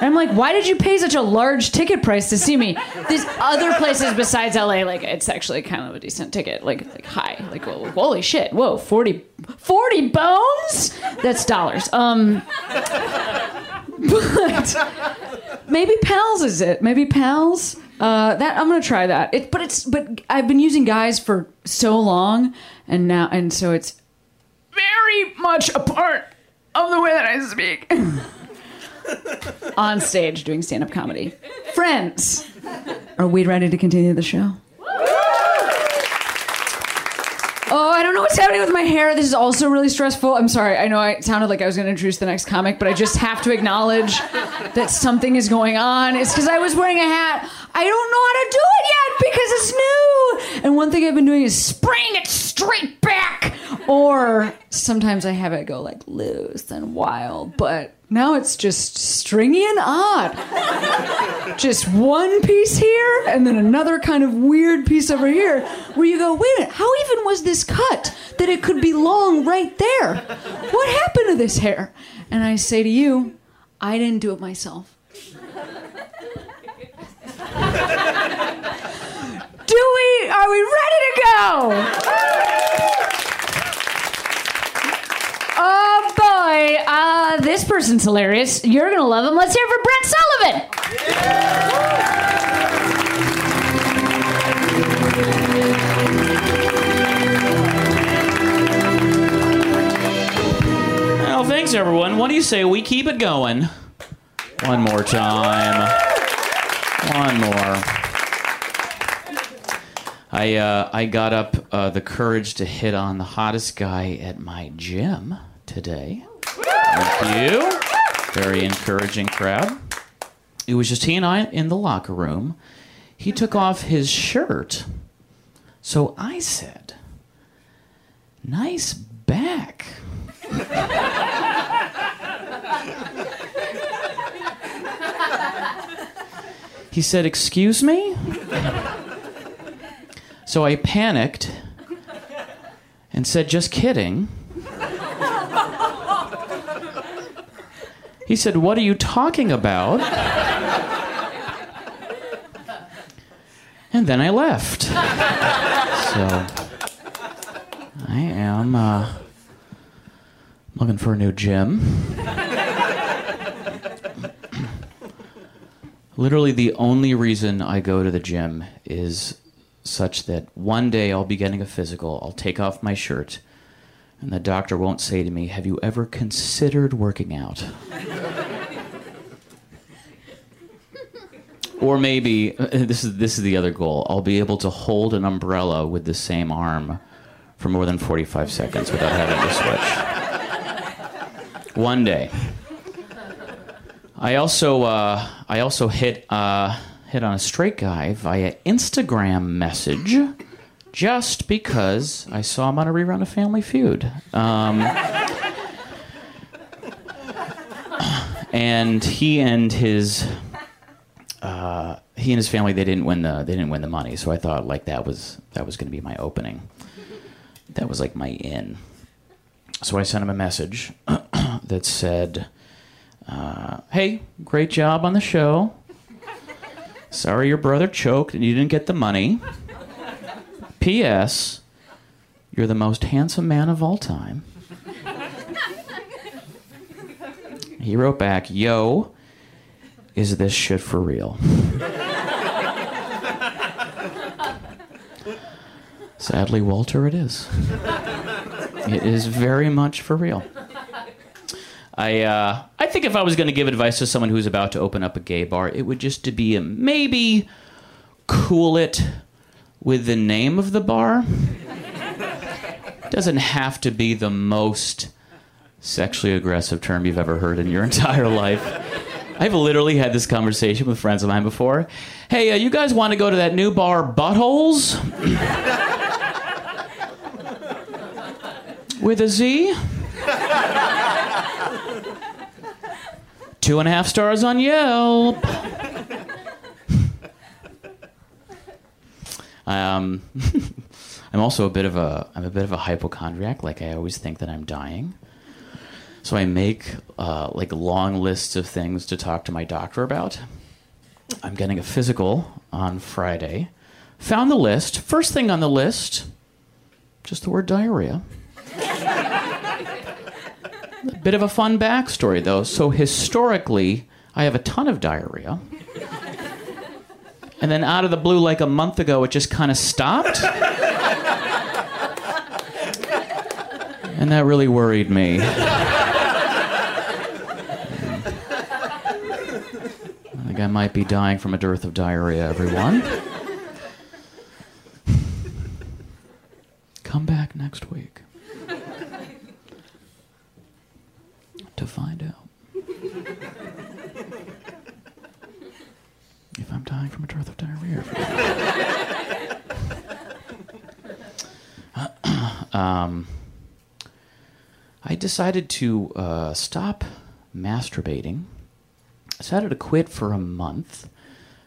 And I'm like, why did you pay such a large ticket price to see me? These other places besides LA, like it's actually kind of a decent ticket, like like high, like holy shit, whoa, 40, 40 bones? That's dollars. Um, but maybe pals is it? Maybe pals. Uh, that I'm gonna try that. It, but it's but I've been using guys for so long, and now and so it's very much a part of the way that I speak. On stage doing stand up comedy. Friends, are we ready to continue the show? Oh, I don't know what's happening with my hair. This is also really stressful. I'm sorry. I know I sounded like I was going to introduce the next comic, but I just have to acknowledge that something is going on. It's because I was wearing a hat. I don't know how to do it yet because it's new. And one thing I've been doing is spraying it straight back. Or sometimes I have it go like loose and wild, but now it's just stringy and odd. just one piece here and then another kind of weird piece over here where you go, wait a minute, how even was this cut that it could be long right there? What happened to this hair? And I say to you, I didn't do it myself. Do we? Are we ready to go? Oh boy, uh, this person's hilarious. You're gonna love him. Let's hear it for Brent Sullivan. Well, thanks everyone. What do you say we keep it going? One more time. One more. I uh, I got up uh, the courage to hit on the hottest guy at my gym today. Thank you. Very encouraging crowd. It was just he and I in the locker room. He took off his shirt. So I said, "Nice back." He said, Excuse me? So I panicked and said, Just kidding. He said, What are you talking about? And then I left. So I am uh, looking for a new gym. Literally, the only reason I go to the gym is such that one day I'll be getting a physical, I'll take off my shirt, and the doctor won't say to me, Have you ever considered working out? or maybe, uh, this is, this is the other goal, I'll be able to hold an umbrella with the same arm for more than 45 seconds without having to switch. One day. I also uh, I also hit uh, hit on a straight guy via Instagram message, just because I saw him on a rerun of Family Feud. Um, and he and his uh, he and his family they didn't win the they didn't win the money, so I thought like that was that was going to be my opening. That was like my in. So I sent him a message that said. Uh, hey, great job on the show. Sorry your brother choked and you didn't get the money. P.S. You're the most handsome man of all time. He wrote back, Yo, is this shit for real? Sadly, Walter, it is. It is very much for real. I uh, I think if I was going to give advice to someone who's about to open up a gay bar, it would just to be a, maybe cool it with the name of the bar. Doesn't have to be the most sexually aggressive term you've ever heard in your entire life. I've literally had this conversation with friends of mine before. Hey, uh, you guys want to go to that new bar, Buttholes? with a Z? Two and a half stars on Yelp. Um, I'm also a bit of a I'm a bit of a hypochondriac. Like I always think that I'm dying, so I make uh, like long lists of things to talk to my doctor about. I'm getting a physical on Friday. Found the list. First thing on the list, just the word diarrhea. A bit of a fun backstory, though. So, historically, I have a ton of diarrhea. And then out of the blue, like a month ago, it just kind of stopped. and that really worried me. I think I might be dying from a dearth of diarrhea, everyone. Come back next week to find out if I'm dying from a dearth of diarrhea. um, I decided to uh, stop masturbating. I decided to quit for a month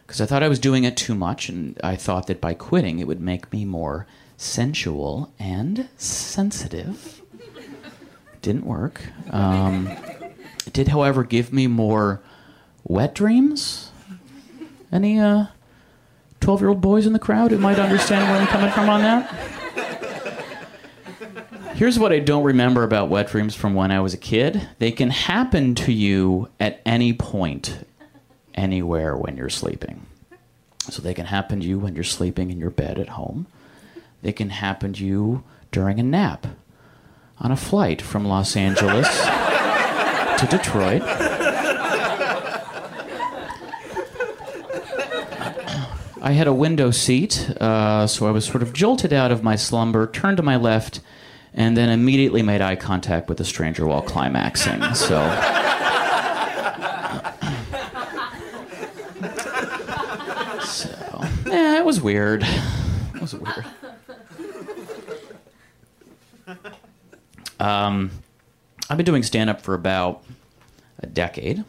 because I thought I was doing it too much, and I thought that by quitting it would make me more sensual and sensitive. Didn't work. Um, it did, however, give me more wet dreams. Any uh, 12 year old boys in the crowd who might understand where I'm coming from on that? Here's what I don't remember about wet dreams from when I was a kid they can happen to you at any point, anywhere when you're sleeping. So they can happen to you when you're sleeping in your bed at home. They can happen to you during a nap on a flight from Los Angeles to Detroit. I had a window seat, uh, so I was sort of jolted out of my slumber, turned to my left, and then immediately made eye contact with a stranger while climaxing. So. so, yeah, it was weird. It was weird. Um, I've been doing stand up for about a decade.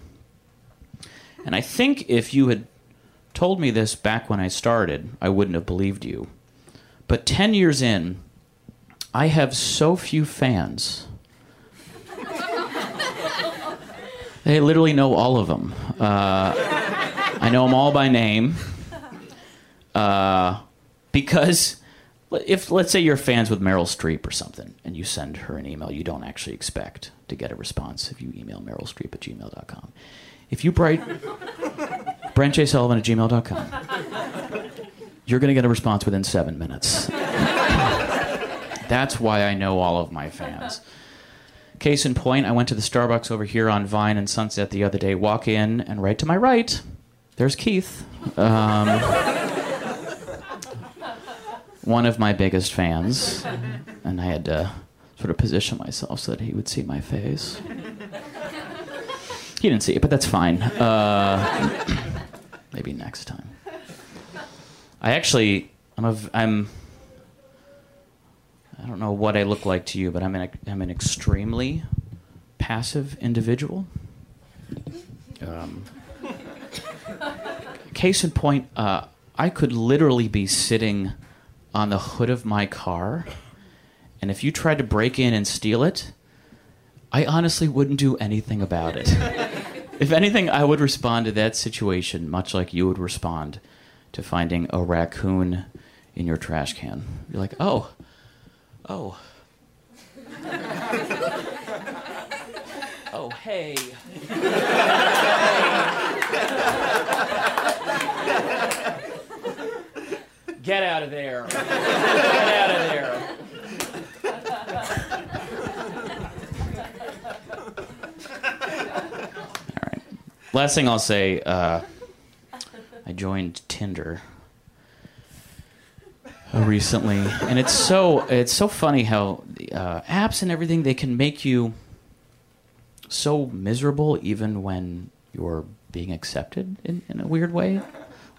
And I think if you had told me this back when I started, I wouldn't have believed you. But 10 years in, I have so few fans. they literally know all of them. Uh, I know them all by name. Uh, because if let's say you're fans with Meryl Streep or something, and you send her an email, you don't actually expect to get a response if you email Meryl Streep at gmail.com. If you write Brent J. Sullivan at gmail.com, you're going to get a response within seven minutes. That's why I know all of my fans. Case in point, I went to the Starbucks over here on Vine and Sunset the other day. Walk in, and right to my right, there's Keith. Um, one of my biggest fans, and I had to sort of position myself so that he would see my face. He didn't see it, but that's fine. Uh, maybe next time. I actually, I'm, a, I'm, I don't know what I look like to you, but I'm an, I'm an extremely passive individual. Um, case in point, uh, I could literally be sitting on the hood of my car, and if you tried to break in and steal it, I honestly wouldn't do anything about it. if anything, I would respond to that situation much like you would respond to finding a raccoon in your trash can. You're like, oh, oh. oh, hey. Get out of there. Get out of there. Last thing I'll say uh, I joined Tinder uh, recently, and it's so it's so funny how uh, apps and everything they can make you so miserable even when you're being accepted in, in a weird way.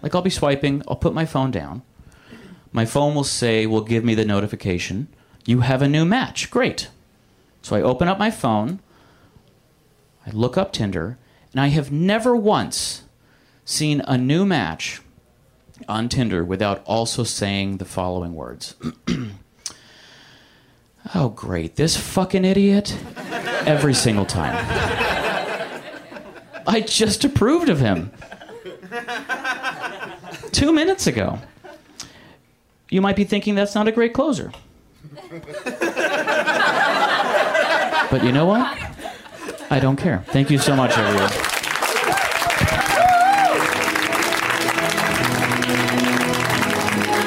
Like I'll be swiping, I'll put my phone down. My phone will say, will give me the notification, you have a new match. Great. So I open up my phone, I look up Tinder, and I have never once seen a new match on Tinder without also saying the following words. oh, great. This fucking idiot. Every single time. I just approved of him. Two minutes ago. You might be thinking that's not a great closer. but you know what? I don't care. Thank you so much, everyone.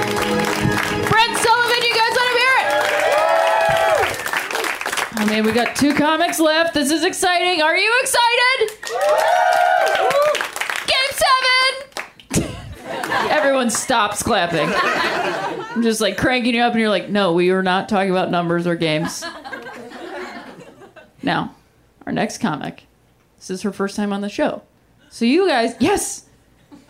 Brent Sullivan, you guys want to hear it? Oh, I mean, we got two comics left. This is exciting. Are you excited? Game seven. Everyone stops clapping. I'm just like cranking you up, and you're like, no, we are not talking about numbers or games. Now our next comic. This is her first time on the show. So you guys, yes,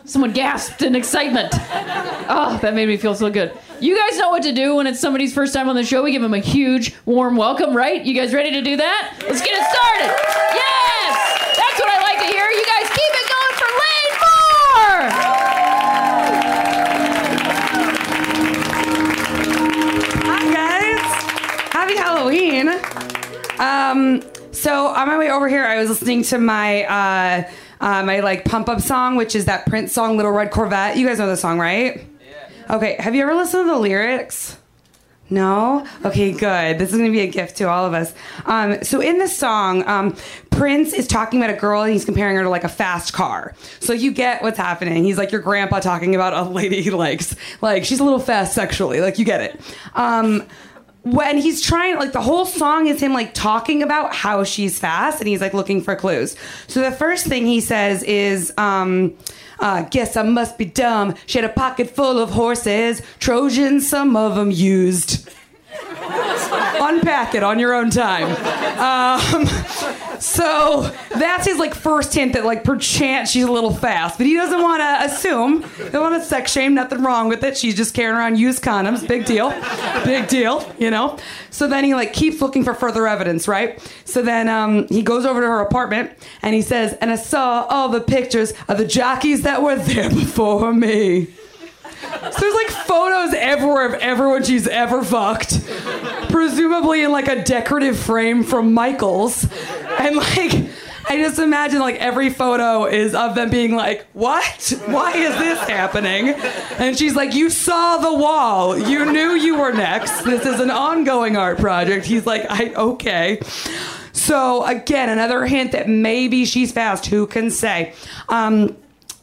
someone gasped in excitement. Oh, that made me feel so good. You guys know what to do when it's somebody's first time on the show. We give them a huge, warm welcome, right? You guys ready to do that? Let's get it started. Yes, that's what I like to hear. You guys keep it going for Lane Moore. Hi guys! Happy Halloween! Um, so on my way over here, I was listening to my uh, uh, my like pump up song, which is that Prince song, "Little Red Corvette." You guys know the song, right? Yeah. Okay. Have you ever listened to the lyrics? No? Okay, good. This is going to be a gift to all of us. Um, so, in this song, um, Prince is talking about a girl and he's comparing her to like a fast car. So, you get what's happening. He's like your grandpa talking about a lady he likes. Like, she's a little fast sexually. Like, you get it. Um, when he's trying like the whole song is him like talking about how she's fast and he's like looking for clues so the first thing he says is um uh, guess I must be dumb. She had a pocket full of horses, Trojans, some of them used. Unpack it on your own time. Um, so that's his like first hint that like perchance she's a little fast, but he doesn't want to assume. Don't want to sex shame. Nothing wrong with it. She's just carrying around used condoms. Big deal. Big deal. You know. So then he like keeps looking for further evidence, right? So then um, he goes over to her apartment and he says, "And I saw all the pictures of the jockeys that were there before me." So there's like photos everywhere of everyone she's ever fucked, presumably in like a decorative frame from Michaels, and like. I just imagine like every photo is of them being like, "What? Why is this happening?" And she's like, "You saw the wall. You knew you were next. This is an ongoing art project." He's like, "I okay." So again, another hint that maybe she's fast. Who can say? Um,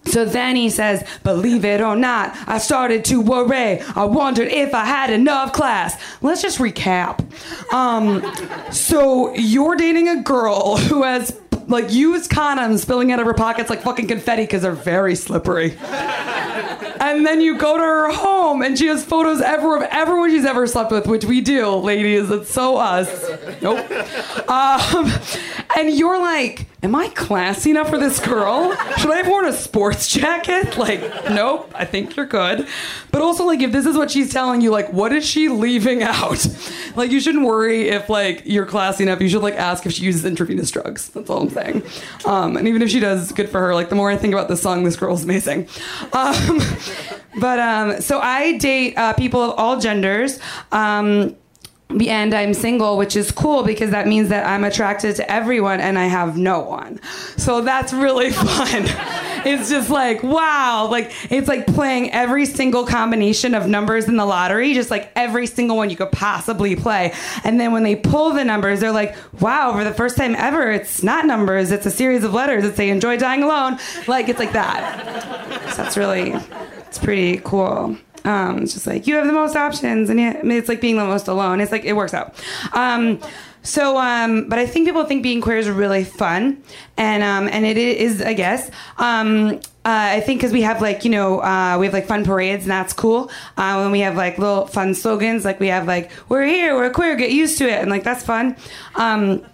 so then he says, Believe it or not, I started to worry. I wondered if I had enough class. Let's just recap. Um, so you're dating a girl who has like used condoms spilling out of her pockets like fucking confetti because they're very slippery. And then you go to her home and she has photos ever of everyone she's ever slept with, which we do, ladies. It's so us. Nope. Um, and you're like, Am I classy enough for this girl? Should I have worn a sports jacket? Like, nope, I think you're good. But also, like, if this is what she's telling you, like, what is she leaving out? Like, you shouldn't worry if, like, you're classy enough. You should, like, ask if she uses intravenous drugs. That's all I'm saying. Um, and even if she does, good for her. Like, the more I think about this song, this girl's amazing. Um, but, um, so I date uh, people of all genders. Um, and I'm single, which is cool because that means that I'm attracted to everyone and I have no one. So that's really fun. it's just like, wow, like it's like playing every single combination of numbers in the lottery, just like every single one you could possibly play. And then when they pull the numbers, they're like, wow, for the first time ever, it's not numbers, it's a series of letters that say enjoy dying alone. Like it's like that. So that's really, it's pretty cool. Um, it's just like you have the most options, and it's like being the most alone. It's like it works out. Um, so, um, but I think people think being queer is really fun, and um, and it is, I guess. Um, uh, I think because we have like you know uh, we have like fun parades and that's cool. Uh, when we have like little fun slogans, like we have like we're here, we're queer, get used to it, and like that's fun. Um,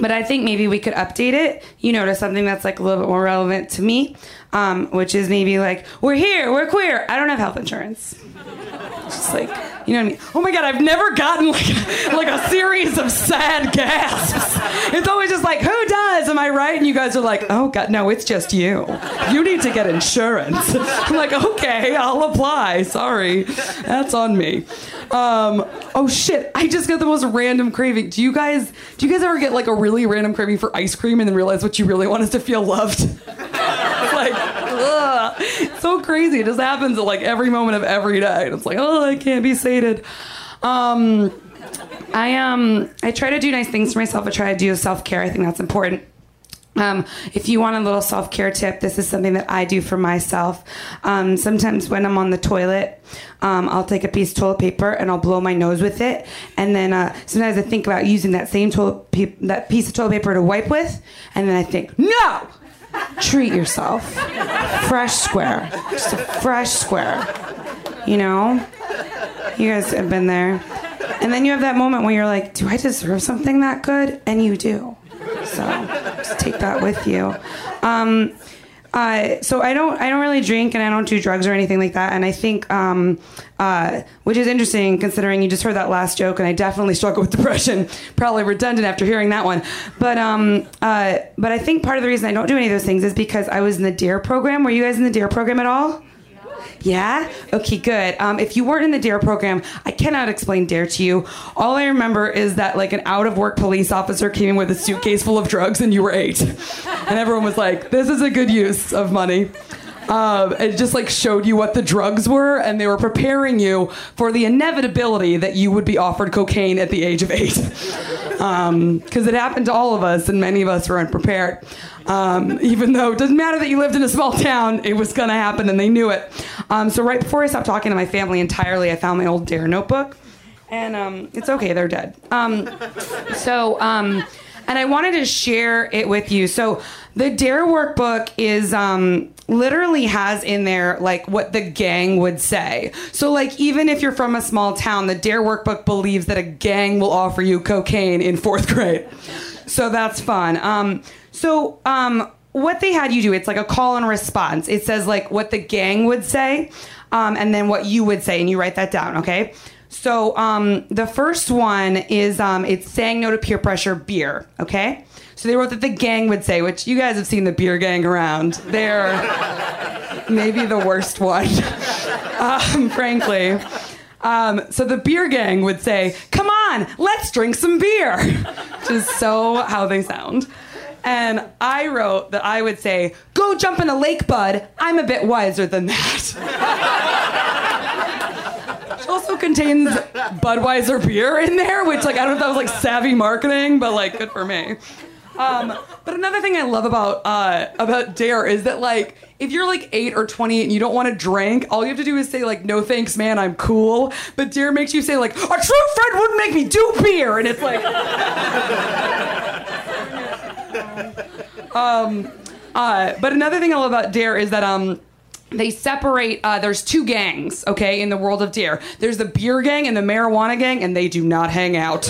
but I think maybe we could update it, you know, to something that's like a little bit more relevant to me, um, which is maybe like, we're here, we're queer. I don't have health insurance. Just like, you know what I mean? Oh my God, I've never gotten like like a series of sad gasps. It's always just like, who does? Am I right? And you guys are like, oh God, no, it's just you. You need to get insurance. I'm like, okay, I'll apply. Sorry, that's on me. Um, oh shit, I just got the most random craving. Do you guys, do you guys ever get like a really random craving for ice cream and then realize what you really want is to feel loved? It's so crazy. It just happens at like every moment of every day. And it's like, oh, I can't be sated. Um, I um, I try to do nice things for myself. I try to do self care. I think that's important. Um, if you want a little self care tip, this is something that I do for myself. Um, sometimes when I'm on the toilet, um, I'll take a piece of toilet paper and I'll blow my nose with it, and then uh, sometimes I think about using that same toilet pe- that piece of toilet paper to wipe with, and then I think, no, treat yourself, fresh square, just a fresh square, you know. You guys have been there, and then you have that moment where you're like, do I deserve something that good? And you do. So just take that with you. Um, uh, so I don't I don't really drink and I don't do drugs or anything like that. And I think um, uh, which is interesting considering you just heard that last joke and I definitely struggle with depression. Probably redundant after hearing that one. But um, uh, but I think part of the reason I don't do any of those things is because I was in the DARE program. Were you guys in the DARE program at all? Yeah? Okay, good. Um, if you weren't in the DARE program, I cannot explain DARE to you. All I remember is that like an out of work police officer came in with a suitcase full of drugs and you were eight. And everyone was like, this is a good use of money. Um, it just like showed you what the drugs were, and they were preparing you for the inevitability that you would be offered cocaine at the age of eight. Because it happened to all of us, and many of us were unprepared. Um, even though it doesn't matter that you lived in a small town, it was going to happen, and they knew it. Um, so right before I stopped talking to my family entirely, I found my old Dare notebook, and um, it's okay, they're dead. Um, so, um, and I wanted to share it with you. So, the Dare workbook is um, literally has in there like what the gang would say. So, like, even if you're from a small town, the Dare workbook believes that a gang will offer you cocaine in fourth grade. So that's fun. Um, so, um, what they had you do, it's like a call and response. It says like what the gang would say, um, and then what you would say, and you write that down, okay? So um, the first one is um, it's saying no to peer pressure beer. Okay, so they wrote that the gang would say, which you guys have seen the beer gang around. They're maybe the worst one, um, frankly. Um, so the beer gang would say, "Come on, let's drink some beer," which is so how they sound. And I wrote that I would say, "Go jump in a lake, bud. I'm a bit wiser than that." Also contains Budweiser beer in there, which like I don't know if that was like savvy marketing, but like good for me. Um, but another thing I love about uh, about Dare is that like if you're like eight or twenty and you don't want to drink, all you have to do is say like no thanks, man, I'm cool. But Dare makes you say like a true friend wouldn't make me do beer, and it's like. um, uh, but another thing I love about Dare is that um they separate uh, there's two gangs okay in the world of dare there's the beer gang and the marijuana gang and they do not hang out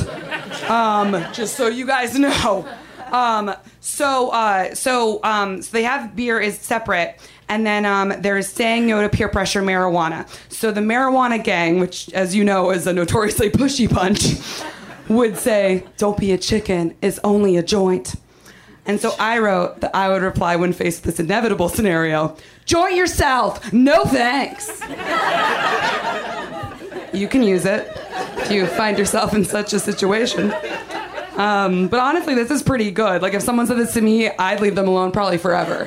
um, just so you guys know um, so uh, so um, so they have beer is separate. And then um, there's saying no to peer pressure marijuana. So the marijuana gang which as you know is a notoriously pushy bunch would say don't be a chicken. It's only a joint. And so I wrote that I would reply when faced with this inevitable scenario. Joint yourself, no thanks. you can use it if you find yourself in such a situation. Um, but honestly, this is pretty good. Like, if someone said this to me, I'd leave them alone probably forever.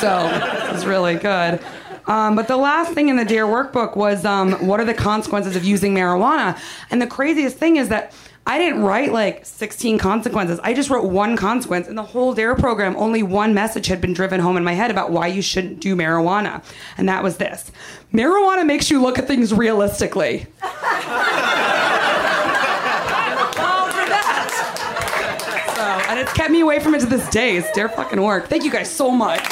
So, it's really good. Um, but the last thing in the Dare workbook was um, what are the consequences of using marijuana? And the craziest thing is that I didn't write like 16 consequences. I just wrote one consequence. In the whole DARE program, only one message had been driven home in my head about why you shouldn't do marijuana. And that was this marijuana makes you look at things realistically. All for that. So, and it's kept me away from it to this day. It's DARE fucking work. Thank you guys so much.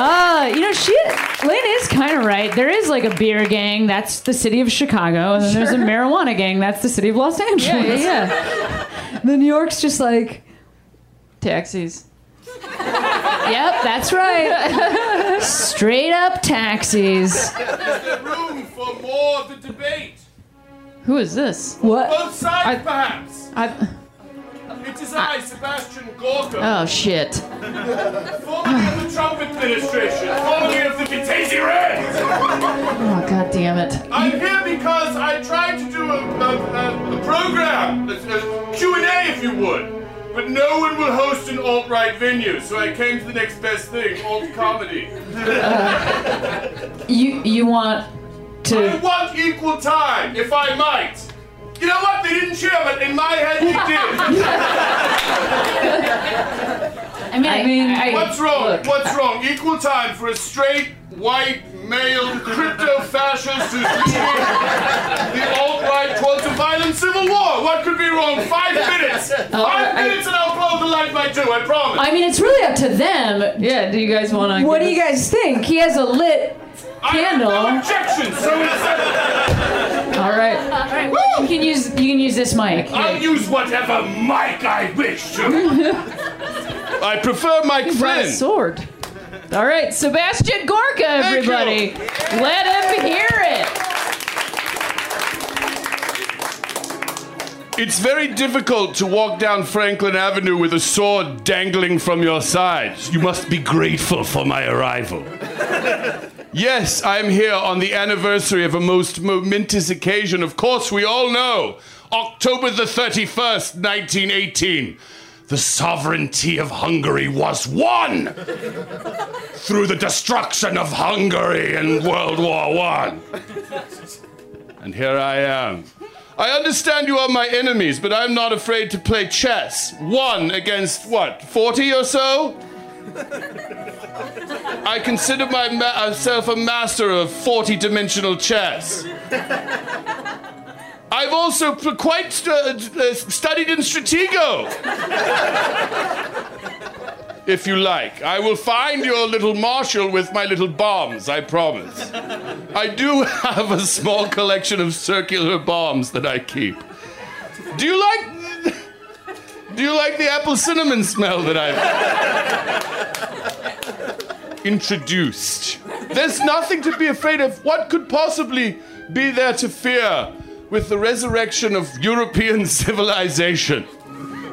Uh, you know, she Lynn is kind of right. There is like a beer gang. That's the city of Chicago, and then there's a marijuana gang. That's the city of Los Angeles. Yeah, yeah, yeah. the New York's just like Taxis. Yep, that's right. Straight up taxis. Is there room for more of the debate? Who is this? What? Both sides, perhaps. I, It is I, Sebastian Gorka, oh shit. formerly of the Trump administration, formerly of the Vitézi Rend. Oh god damn it. I'm here because I tried to do a, a, a, a program, a, a Q&A if you would. But no one will host an alt-right venue, so I came to the next best thing, alt comedy. You you want to. I want equal time, if I might. You know what? They didn't cheer, but in my head they did. I mean, I mean, I, What's wrong? Look, What's wrong? Equal time for a straight, white, male, crypto-fascist who's leading the alt-right towards a violent civil war. What could be wrong? Five minutes. Oh, Five I- minutes and I'll blow the light by two, I promise. I mean, it's really up to them. yeah. Do you guys want to? What do you guys think? He has a lit I have candle. no objection, so it's, All right. All right, well, you can use you can use this mic. I'll use whatever mic I wish to. I prefer Mike Brought a sword. All right, Sebastian Gorka, everybody. Let him hear it. It's very difficult to walk down Franklin Avenue with a sword dangling from your side. You must be grateful for my arrival. yes, I'm here on the anniversary of a most momentous occasion. Of course, we all know October the 31st, 1918. The sovereignty of Hungary was won through the destruction of Hungary in World War One. And here I am. I understand you are my enemies, but I'm not afraid to play chess. One against what, 40 or so? I consider myself uh, a master of 40 dimensional chess. I've also quite uh, studied in Stratego. If you like, I will find your little marshal with my little bombs, I promise. I do have a small collection of circular bombs that I keep. Do you like Do you like the apple cinnamon smell that I've introduced? There's nothing to be afraid of. What could possibly be there to fear with the resurrection of European civilization?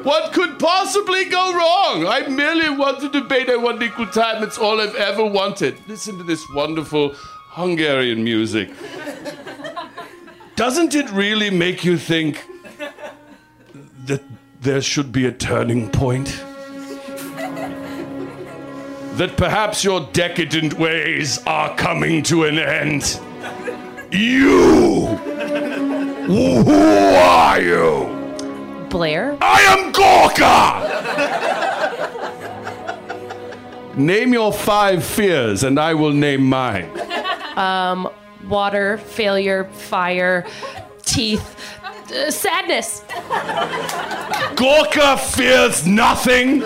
What could possibly go wrong? I merely want to debate. I want equal time. It's all I've ever wanted. Listen to this wonderful Hungarian music. Doesn't it really make you think that there should be a turning point? That perhaps your decadent ways are coming to an end? You! Who are you? Blair? I am Gorka! name your five fears, and I will name mine. Um, water, failure, fire, teeth, uh, sadness. Gorka fears nothing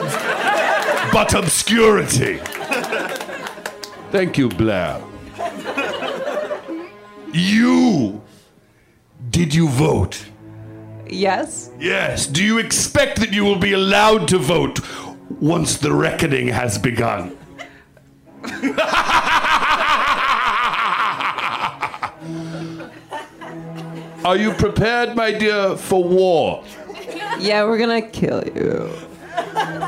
but obscurity. Thank you, Blair. You. Did you vote? Yes. Yes. Do you expect that you will be allowed to vote once the reckoning has begun? Are you prepared, my dear, for war? Yeah, we're gonna kill you.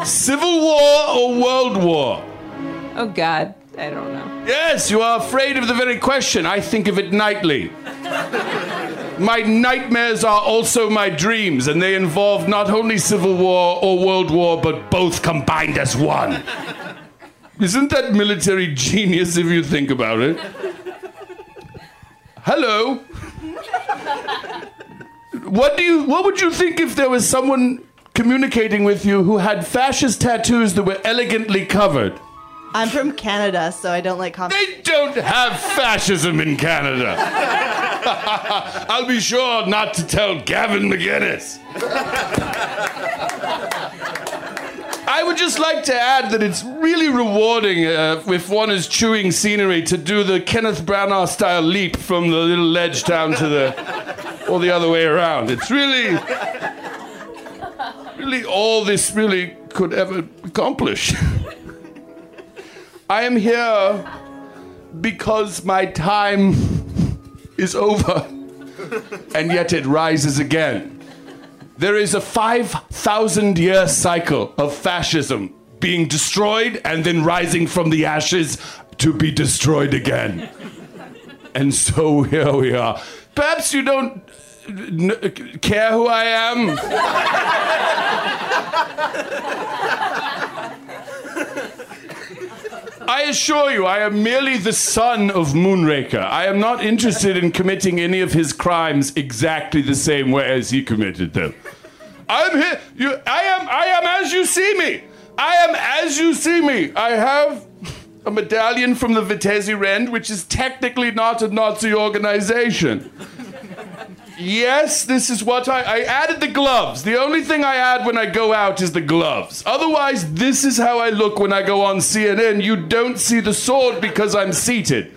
Civil war or world war? Oh God, I don't know. Yes, you are afraid of the very question. I think of it nightly. My nightmares are also my dreams, and they involve not only civil war or world war, but both combined as one. Isn't that military genius if you think about it? Hello. What do you what would you think if there was someone communicating with you who had fascist tattoos that were elegantly covered? I'm from Canada, so I don't like comics. They don't have fascism in Canada. I'll be sure not to tell Gavin McInnes. I would just like to add that it's really rewarding uh, if one is chewing scenery to do the Kenneth Branagh style leap from the little ledge down to the, or the other way around. It's really, really all this really could ever accomplish. I am here because my time is over, and yet it rises again. There is a 5,000 year cycle of fascism being destroyed and then rising from the ashes to be destroyed again. And so here we are. Perhaps you don't n- care who I am. I assure you, I am merely the son of Moonraker. I am not interested in committing any of his crimes exactly the same way as he committed them. I'm here. You, I am. I am as you see me. I am as you see me. I have a medallion from the Vitézi Rend, which is technically not a Nazi organization. Yes, this is what I, I added the gloves. The only thing I add when I go out is the gloves. Otherwise, this is how I look when I go on CNN. You don't see the sword because I'm seated.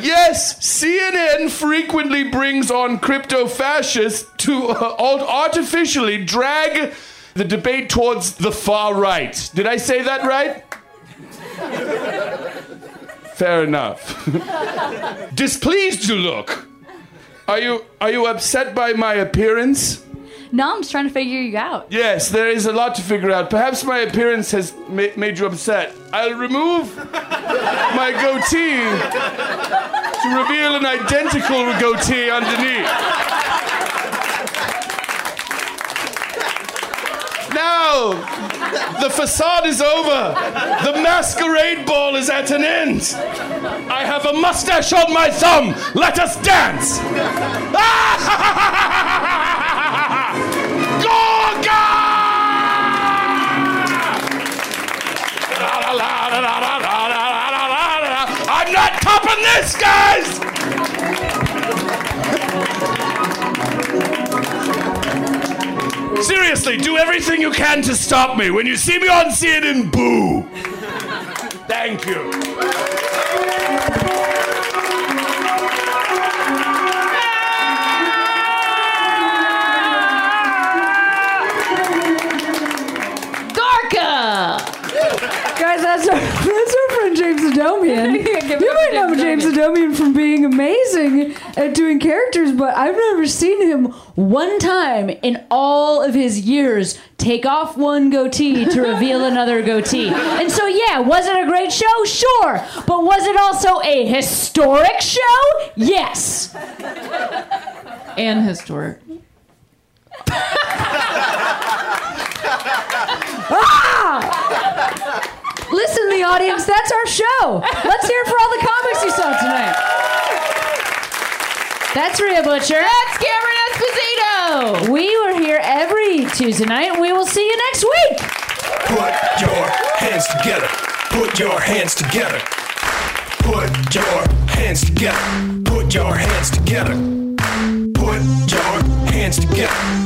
Yes, CNN frequently brings on crypto fascists to uh, artificially drag the debate towards the far right. Did I say that right? Fair enough. Displeased you look. Are you are you upset by my appearance? No, I'm just trying to figure you out. Yes, there is a lot to figure out. Perhaps my appearance has ma- made you upset. I'll remove my goatee to reveal an identical goatee underneath. Now, the facade is over. The masquerade ball is at an end. I have a mustache on my thumb. Let us dance. Gorka! I'm not topping this, guys! Seriously, do everything you can to stop me. When you see me on CNN, boo! Thank you. Gorka! Guys, that's our, that's our friend James Adomian. It you might know James James Adomian from being amazing at doing characters, but I've never seen him one time in all of his years take off one goatee to reveal another goatee. And so, yeah, was it a great show? Sure. But was it also a historic show? Yes. And historic. Ah! Listen, the audience, that's our show. Let's hear it for all the comics you saw tonight. That's Rhea Butcher. That's Cameron Esposito! We were here every Tuesday night, and we will see you next week. Put your hands together. Put your hands together. Put your hands together. Put your hands together. Put your hands together.